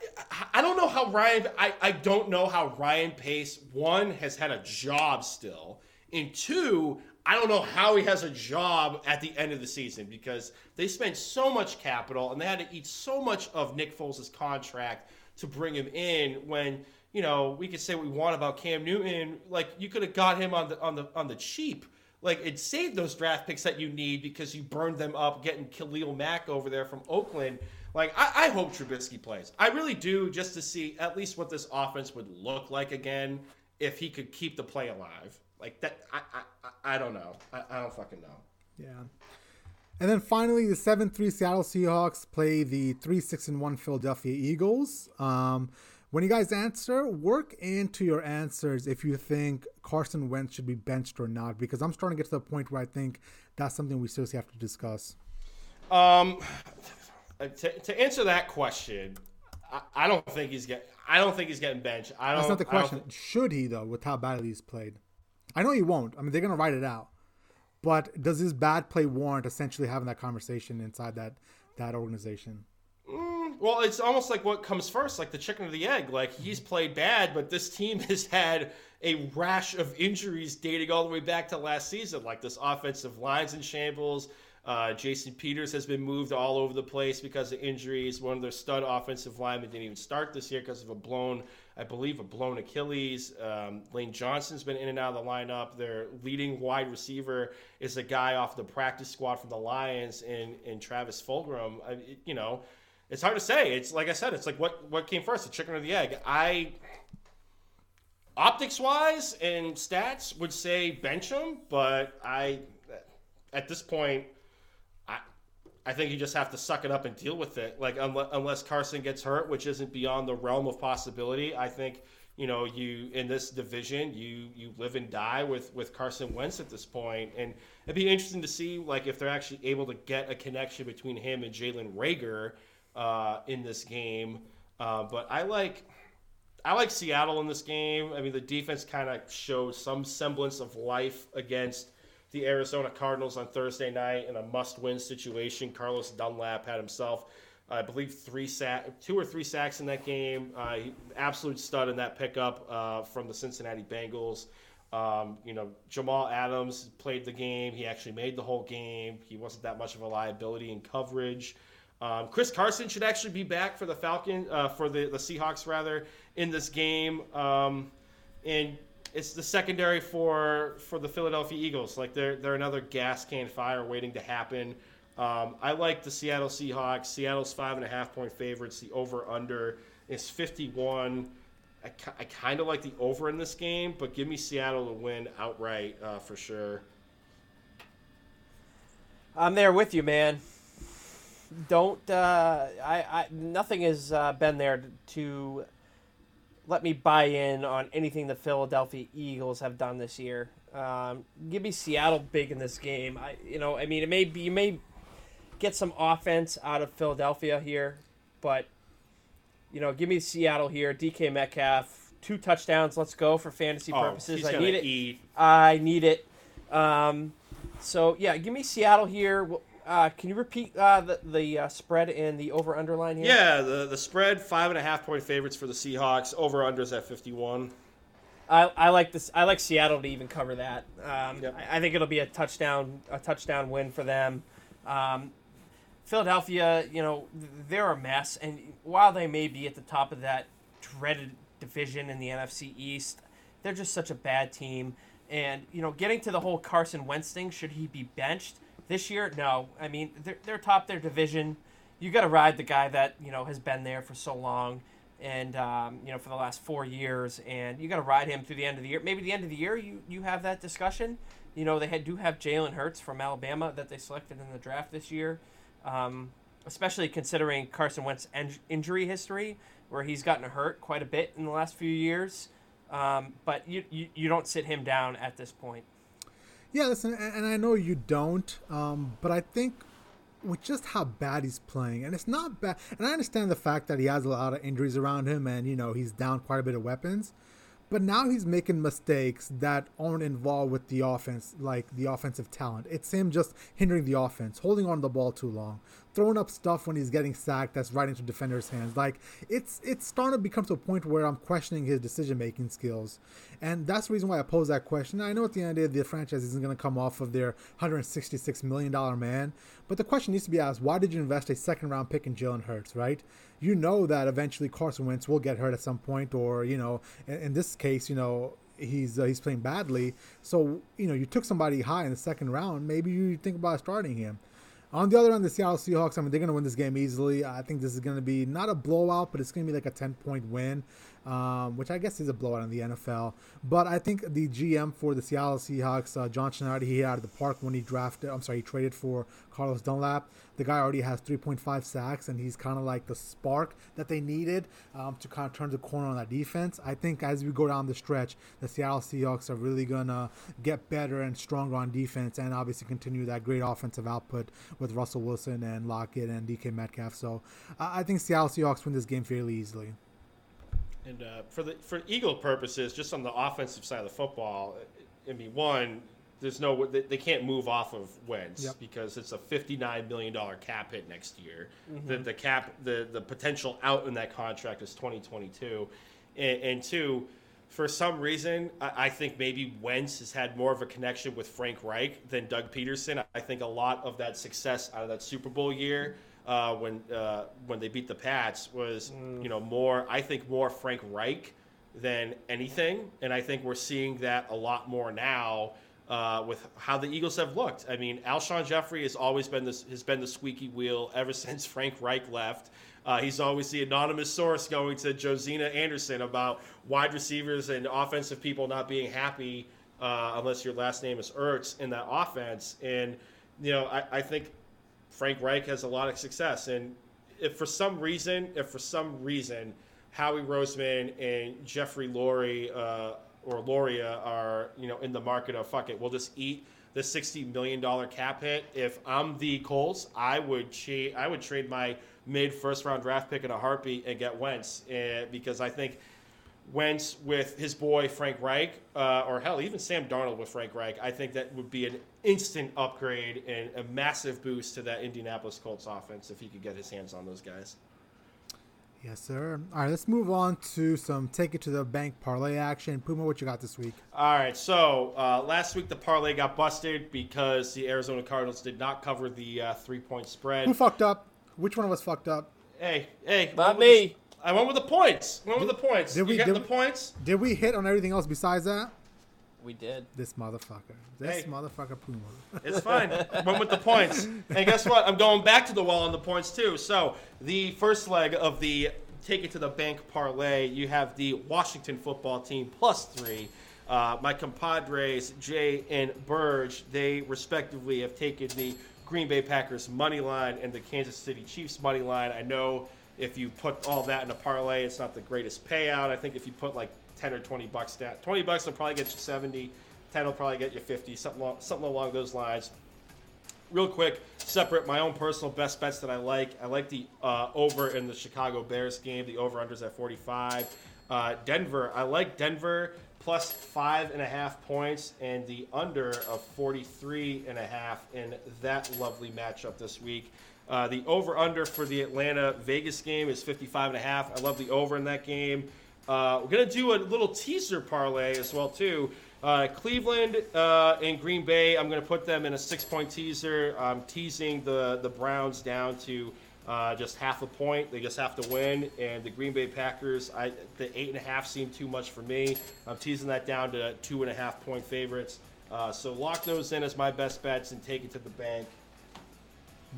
I don't know how Ryan I, I don't know how Ryan Pace one has had a job still and two I don't know how he has a job at the end of the season because they spent so much capital and they had to eat so much of Nick Foles' contract to bring him in when you know we could say what we want about Cam Newton. Like you could have got him on the on the on the cheap. Like it saved those draft picks that you need because you burned them up getting Khalil Mack over there from Oakland. Like I, I hope Trubisky plays. I really do just to see at least what this offense would look like again if he could keep the play alive. Like that, I I, I don't know. I, I don't fucking know. Yeah. And then finally, the seven three Seattle Seahawks play the three six and one Philadelphia Eagles. Um, when you guys answer, work into your answers if you think Carson Wentz should be benched or not, because I'm starting to get to the point where I think that's something we seriously have to discuss. Um, to, to answer that question, I, I don't think he's getting. I don't think he's getting benched. I don't. That's not the question. Should he though, with how badly he's played? I know he won't. I mean, they're going to write it out. But does his bad play warrant essentially having that conversation inside that that organization? Mm, well, it's almost like what comes first, like the chicken or the egg. Like he's played bad, but this team has had a rash of injuries dating all the way back to last season. Like this offensive line's in shambles. Uh, Jason Peters has been moved all over the place because of injuries. One of their stud offensive linemen didn't even start this year because of a blown, I believe, a blown Achilles. Um, Lane Johnson's been in and out of the lineup. Their leading wide receiver is a guy off the practice squad from the Lions in, in Travis Fulgham. I, you know, it's hard to say. It's like I said, it's like what, what came first, the chicken or the egg? I optics wise and stats would say bench him, but I at this point – I think you just have to suck it up and deal with it. Like unless Carson gets hurt, which isn't beyond the realm of possibility, I think you know you in this division you you live and die with with Carson Wentz at this point. point, and it'd be interesting to see like if they're actually able to get a connection between him and Jalen Reagor uh, in this game. Uh, but I like I like Seattle in this game. I mean, the defense kind of showed some semblance of life against the Arizona Cardinals on Thursday night in a must-win situation. Carlos Dunlap had himself, I believe, three sack, two or three sacks in that game. Uh, absolute stud in that pickup uh, from the Cincinnati Bengals. Um, you know, Jamal Adams played the game. He actually made the whole game. He wasn't that much of a liability in coverage. Um, Chris Carson should actually be back for the Falcon, uh, for the, the Seahawks rather, in this game. Um, and it's the secondary for for the Philadelphia Eagles. Like they're they're another gas can fire waiting to happen. Um, I like the Seattle Seahawks. Seattle's five and a half point favorites. The over under is 51. I, I kind of like the over in this game, but give me Seattle to win outright uh, for sure. I'm there with you, man. Don't uh, I, I? Nothing has uh, been there to let me buy in on anything the Philadelphia Eagles have done this year. Um, give me Seattle big in this game. I, you know, I mean, it may be you may get some offense out of Philadelphia here, but you know, give me Seattle here. DK Metcalf, two touchdowns. Let's go for fantasy Oh, purposes. he's I need it. eat. I need it. Um, so yeah, give me Seattle here. Well, Uh, can you repeat uh, the the uh, spread and the over underline here? Yeah, the the spread five and a half point favorites for the Seahawks. Over unders at 51. I, I like this. I like Seattle to even cover that. Um, Yep. I, I think it'll be a touchdown a touchdown win for them. Um, Philadelphia, you know, they're a mess, and while they may be at the top of that dreaded division in the NFC East, they're just such a bad team. And you know, getting to the whole Carson Wentz thing, should he be benched this year? No. I mean, they're they're top their division. You got to ride the guy that you know has been there for so long and um, you know for the last four years, and you got to ride him through the end of the year. Maybe the end of the year, you you have that discussion. You know they had, do have Jalen Hurts from Alabama that they selected in the draft this year, um, especially considering Carson Wentz's en- injury history, where he's gotten hurt quite a bit in the last few years. Um, but you, you you don't sit him down at this point. Yeah, listen, and, I know you don't, um, but I think with just how bad he's playing, and it's not bad, and I understand the fact that he has a lot of injuries around him, and you know he's down quite a bit of weapons, but now he's making mistakes that aren't involved with the offense, like the offensive talent. It's him just hindering the offense, holding on to the ball too long, throwing up stuff when he's getting sacked that's right into defenders' hands. Like it's it's starting to become to a point where I'm questioning his decision making skills, and that's the reason why I pose that question. I know at the end of the day, the franchise isn't going to come off of their 166 million dollar man, but the question needs to be asked: Why did you invest a second round pick in Jalen Hurts? Right? You know that eventually Carson Wentz will get hurt at some point, or you know, in, in this case, you know he's uh, he's playing badly. So you know you took somebody high in the second round. Maybe you think about starting him. On the other end, the Seattle Seahawks. I mean, they're going to win this game easily. I think this is going to be not a blowout, but it's going to be like a ten point win, um, which I guess is a blowout in the NFL. But I think the GM for the Seattle Seahawks, uh, John Schneider, he out of the park when he drafted. I'm sorry, he traded for Carlos Dunlap. The guy already has 3.5 sacks, and he's kind of like the spark that they needed um, to kind of turn the corner on that defense. I think as we go down the stretch, the Seattle Seahawks are really gonna get better and stronger on defense, and obviously continue that great offensive output with Russell Wilson and Lockett and DK Metcalf. So I think Seattle Seahawks win this game fairly easily. And uh, for the for Eagle purposes, just on the offensive side of the football, I mean, one, there's no they, they can't move off of Wentz Yep. because it's a 59 million dollar cap hit next year. The the cap the the potential out in that contract is 2022, and, and two. For some reason, I, I think maybe Wentz has had more of a connection with Frank Reich than Doug Pederson. I think a lot of that success out of that Super Bowl year uh, when uh, when they beat the Pats was you know more I think more Frank Reich than anything, and I think we're seeing that a lot more now uh, with how the Eagles have looked. I mean, Alshon Jeffery has always been this has been the squeaky wheel ever since Frank Reich left. Uh, he's always the anonymous source going to Josina Anderson about wide receivers and offensive people not being happy uh, unless your last name is Ertz in that offense. And you know, I, I think Frank Reich has a lot of success. And if for some reason, if for some reason, Howie Roseman and Jeffrey Lurie uh, or Loria are, you know, in the market of fuck it, we'll just eat the sixty million dollar cap hit. If I'm the Colts, I would cha- I would trade my mid first round draft pick in a heartbeat and get Wentz uh, because I think Wentz with his boy Frank Reich, uh, or hell, even Sam Darnold with Frank Reich, I think that would be an instant upgrade and a massive boost to that Indianapolis Colts offense if he could get his hands on those guys. Yes, sir. All right, let's move on to some take it to the bank parlay action. Puma, what you got this week? All right, so uh, last week the parlay got busted because the Arizona Cardinals did not cover the uh, three point spread. Who fucked up? Which one of us fucked up? Hey, hey, Not me. the- I went with the points. Went with the points. did we- you got the points? Did we hit on everything else besides that? We did. This motherfucker. This Hey. motherfucker Puma. It's fine. Went with the points. And guess what? I'm going back to the wall on the points too. So the first leg of the take it to the bank parlay, you have the Washington football team plus three. Uh, my compadres Jay and Burge, they respectively have taken the Green Bay Packers money line and the Kansas City Chiefs money line. I know if you put all that in a parlay, it's not the greatest payout. I think if you put like 10 or 20 bucks down, 20 bucks will probably get you 70. 10 will probably get you 50, something, lo- something along those lines real quick, separate my own personal best bets that I like. I like the uh, over in the Chicago Bears game. The over unders at 45. Uh, Denver, I like Denver plus five and a half points and the under of 43 and a half in that lovely matchup this week. Uh, the over under for the Atlanta Vegas game is 55 and a half. I love the over in that game. Uh, we're gonna do a little teaser parlay as well too. Uh, Cleveland uh, and Green Bay. I'm gonna put them in a six-point teaser. I'm teasing the the Browns down to uh, just half a point. They just have to win. And the Green Bay Packers. I the eight and a half seemed too much for me. I'm teasing that down to two and a half point favorites. Uh, so lock those in as my best bets and take it to the bank.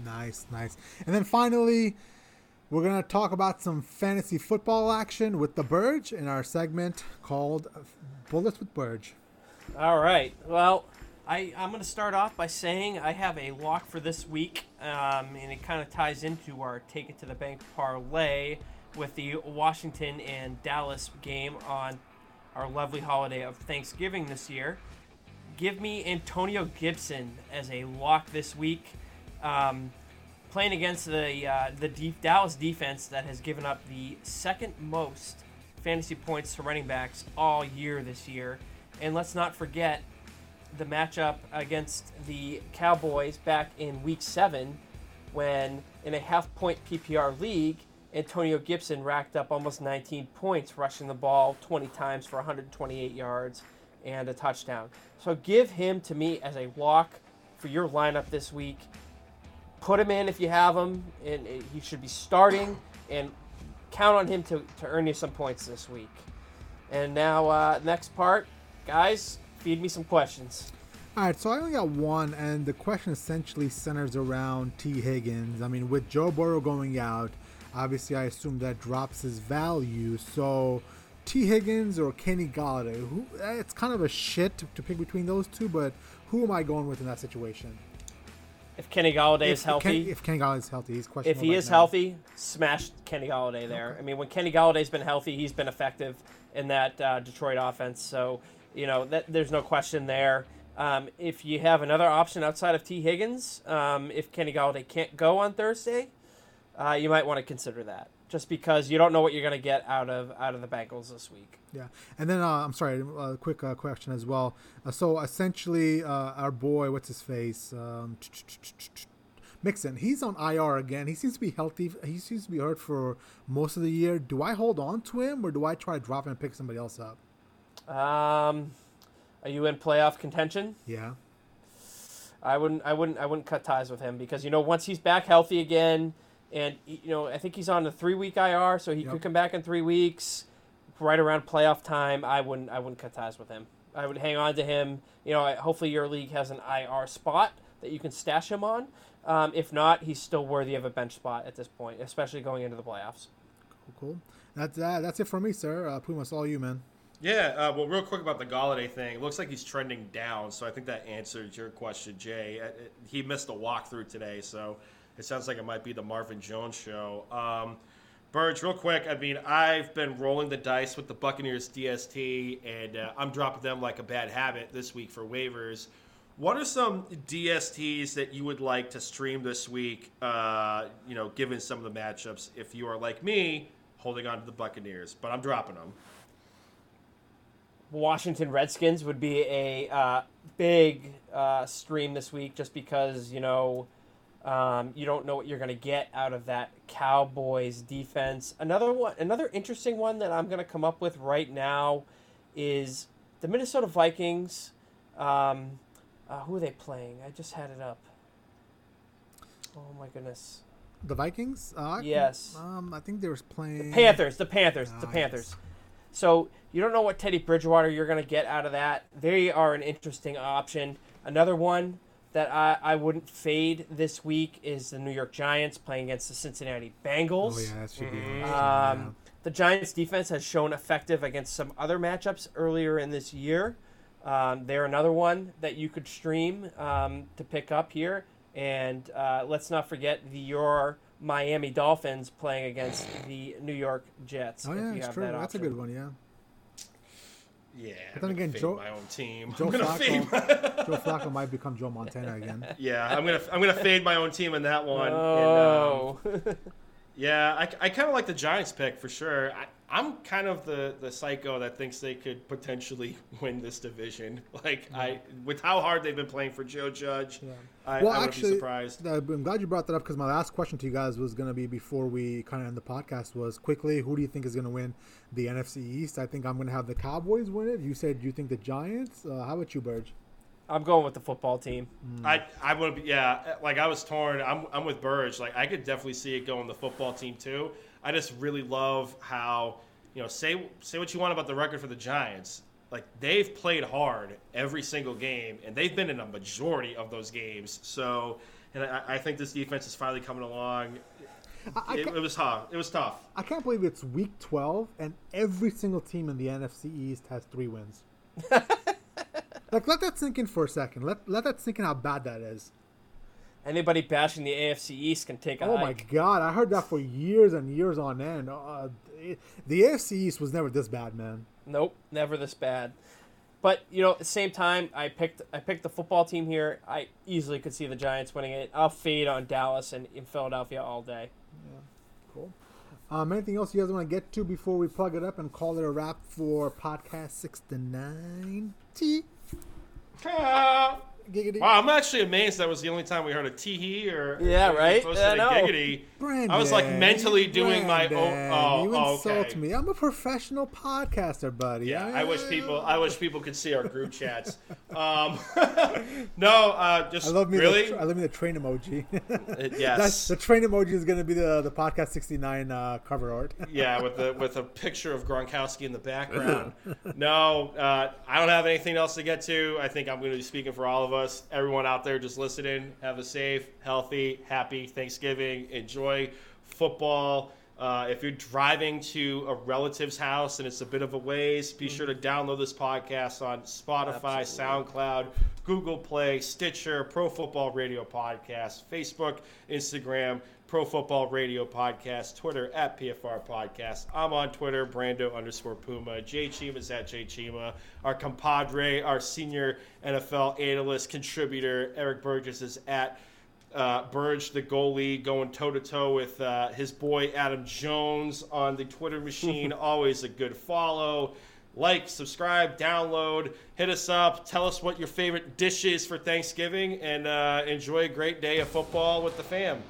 Nice, nice. And then finally, we're going to talk about some fantasy football action with the Burge in our segment called Bullets with Burge. All right. Well, I, I'm going to start off by saying I have a lock for this week, um, and it kind of ties into our take it to the bank parlay with the Washington and Dallas game on our lovely holiday of Thanksgiving this year. Give me Antonio Gibson as a lock this week, um, playing against the uh, the deep Dallas defense that has given up the second most fantasy points to running backs all year this year. And let's not forget the matchup against the Cowboys back in Week Seven, when in a half point PPR league, Antonio Gibson racked up almost 19 points, rushing the ball 20 times for 128 yards and a touchdown. So give him to me as a lock for your lineup this week. Put him in if you have him, and uh, he should be starting, and count on him to, to earn you some points this week. And now, uh, next part, guys, feed me some questions. All right, so I only got one, and the question essentially centers around Tee Higgins. I mean, with Joe Burrow going out, obviously I assume that drops his value. So, Tee Higgins or Kenny Golladay, who eh, it's kind of a shit to, to pick between those two, but who am I going with in that situation? If Kenny Golladay if, is healthy, If, Ken, if Kenny Golladay is healthy, he's questionable. if he right is now. healthy, smash Kenny Golladay there. I mean, when Kenny Golladay's been healthy, he's been effective in that uh, Detroit offense. So, you know, that, there's no question there. Um, if you have another option outside of Tee Higgins, um, if Kenny Golladay can't go on Thursday, uh, you might want to consider that. Just because you don't know what you're going to get out of out of the Bengals this week. Yeah, and then uh, I'm sorry, a quick uh, question as well. Uh, so essentially, uh, our boy, what's his face, um, Mixon, he's on IR again. He seems to be healthy. He seems to be hurt for most of the year. Do I hold on to him, or do I try to drop him and pick somebody else up? Um, are you in playoff contention? Yeah, I wouldn't. I wouldn't. I wouldn't cut ties with him because you know once he's back healthy again, and you know I think he's on a three week IR, so he Yep. could come back in three weeks, right around playoff time. I wouldn't. I wouldn't cut ties with him. I would hang on to him. You know, hopefully your league has an IR spot that you can stash him on. Um, if not, he's still worthy of a bench spot at this point, especially going into the playoffs. cool, cool. That's uh, that's it for me, sir. Uh, Puma, it's all you, man. Yeah, uh, well, real quick about the Golladay thing. It looks like he's trending down, so I think that answers your question, Jay. Uh, uh, He missed a walkthrough today, so it sounds like it might be the Marvin Jones show. Um, Burge, real quick, I mean, I've been rolling the dice with the Buccaneers DST, and uh, I'm dropping them like a bad habit this week for waivers. What are some DSTs that you would like to stream this week, uh, you know, given some of the matchups, if you are like me, holding on to the Buccaneers? But I'm dropping them. Washington Redskins would be a uh, big uh, stream this week, just because you know um, you don't know what you're going to get out of that Cowboys defense. Another one, another interesting one that I'm going to come up with right now is the Minnesota Vikings. Um, uh, who are they playing? I just had it up. Oh my goodness. The Vikings? Uh, yes. Um, I think they were playing. The Panthers. The Panthers. the Panthers. So you don't know what Teddy Bridgewater you're going to get out of that. They are an interesting option. Another one that I, I wouldn't fade this week is the New York Giants playing against the Cincinnati Bengals. Oh yeah, that should be. an Mhm. option, Um, the Giants' defense has shown effective against some other matchups earlier in this year. Um, they're another one that you could stream um, to pick up here. And uh, let's not forget the your Miami Dolphins playing against the New York Jets. yeah. Oh if yeah, you it's have true. that That's a good one. Yeah. Yeah. But then I'm gonna again, fade Joe- my own team. Joe I'm gonna fade my- Flacco. Joe Flacco might become Joe Montana again. yeah, I'm gonna I'm gonna fade my own team in that one. And, um, Oh, Yeah, I, I kind of like the Giants pick for sure. I, I'm kind of the, the psycho that thinks they could potentially win this division. Like I, with how hard they've been playing for Joe Judge, Yeah. I, Well, I would actually, be surprised. I'm glad you brought that up because my last question to you guys was going to be before we kind of end the podcast was quickly, who do you think is going to win the NFC East? I think I'm going to have the Cowboys win it. You said you think the Giants. Uh, how about you, Burge? I'm going with the football team. I I would be yeah. Like I was torn. I'm I'm with Burge. Like I could definitely see it going the football team too. I just really love how you know say say what you want about the record for the Giants. Like they've played hard every single game, and they've been in a majority of those games. So, and I, I think this defense is finally coming along. I, I It, it was tough. It was tough. I can't believe it's week 12 and every single team in the NFC East has three wins. like, let that sink in for a second. Let, let that sink in how bad that is. Anybody bashing the AFC East can take a Oh my. God. I heard that for years and years on end. Uh, it- the AFC East was never this bad, man. Nope, never this bad. But you know, at the same time, I picked I picked the football team here. I easily could see the Giants winning it. I'll fade on Dallas and in Philadelphia all day. Yeah, cool. Um, anything else you guys want to get to before we plug it up and call it a wrap for podcast six to nine? T. Giggity. Wow, I'm actually amazed that was the only time we heard a tee or Yeah, or right? posted I a know. giggity. Brandon, I was like mentally doing my Brandon, own. you Oh, insult okay. me. I'm a professional podcaster, buddy. Yeah, I wish people. I wish people could see our group chats. Um, no, uh, just I love me. really. The, I love me the train emoji. Uh, yes. That's, the train emoji is going to be the the podcast 69 uh, cover art. yeah, with the with a picture of Gronkowski in the background. No, uh, I don't have anything else to get to. I think I'm going to be speaking for all of us. Everyone out there just listening, have a safe, healthy, happy Thanksgiving. Enjoy football. Uh, if you're driving to a relative's house and it's a bit of a ways, be sure to download this podcast on Spotify, Absolutely. SoundCloud, Google Play, Stitcher, Pro Football Radio Podcast, Facebook, Instagram, Pro Football Radio Podcast, Twitter at PFR Podcast. I'm on Twitter, Brando underscore Puma. Jay Chima is at Jay Chima. Our compadre, our senior NFL analyst contributor, Eric Burgess is at uh, Burge, the goalie, going toe to toe with uh, his boy Adam Jones on the Twitter machine. Always a good follow. Like, subscribe, download, hit us up. Tell us what your favorite dish is for Thanksgiving, and uh, enjoy a great day of football with the fam.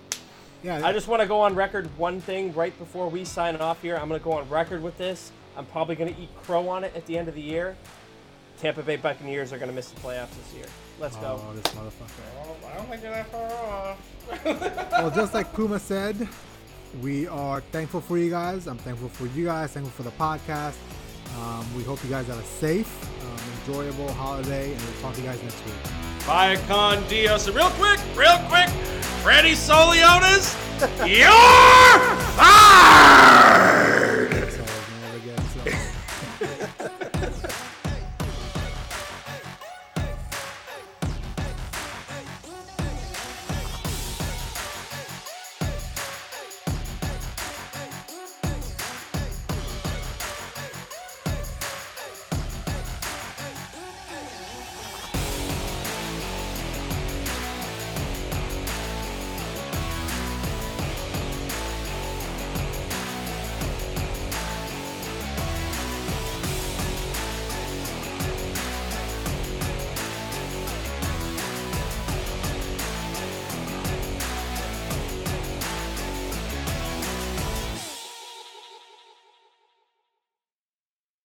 Yeah, I just want to go on record one thing right before we sign off here. I'm going to go on record with this. I'm probably going to eat crow on it at the end of the year. Tampa Bay Buccaneers are going to miss the playoffs this year. Let's go. Oh, this motherfucker. Oh, I don't think you're that far off. well, just like Puma said, we are thankful for you guys. I'm thankful for you guys. Thankful for the podcast. Um, we hope you guys have a safe, um, enjoyable holiday, and we'll talk to you guys next week. Viacon Dios. And real quick, real quick, Freddy Soliotis, you're fired!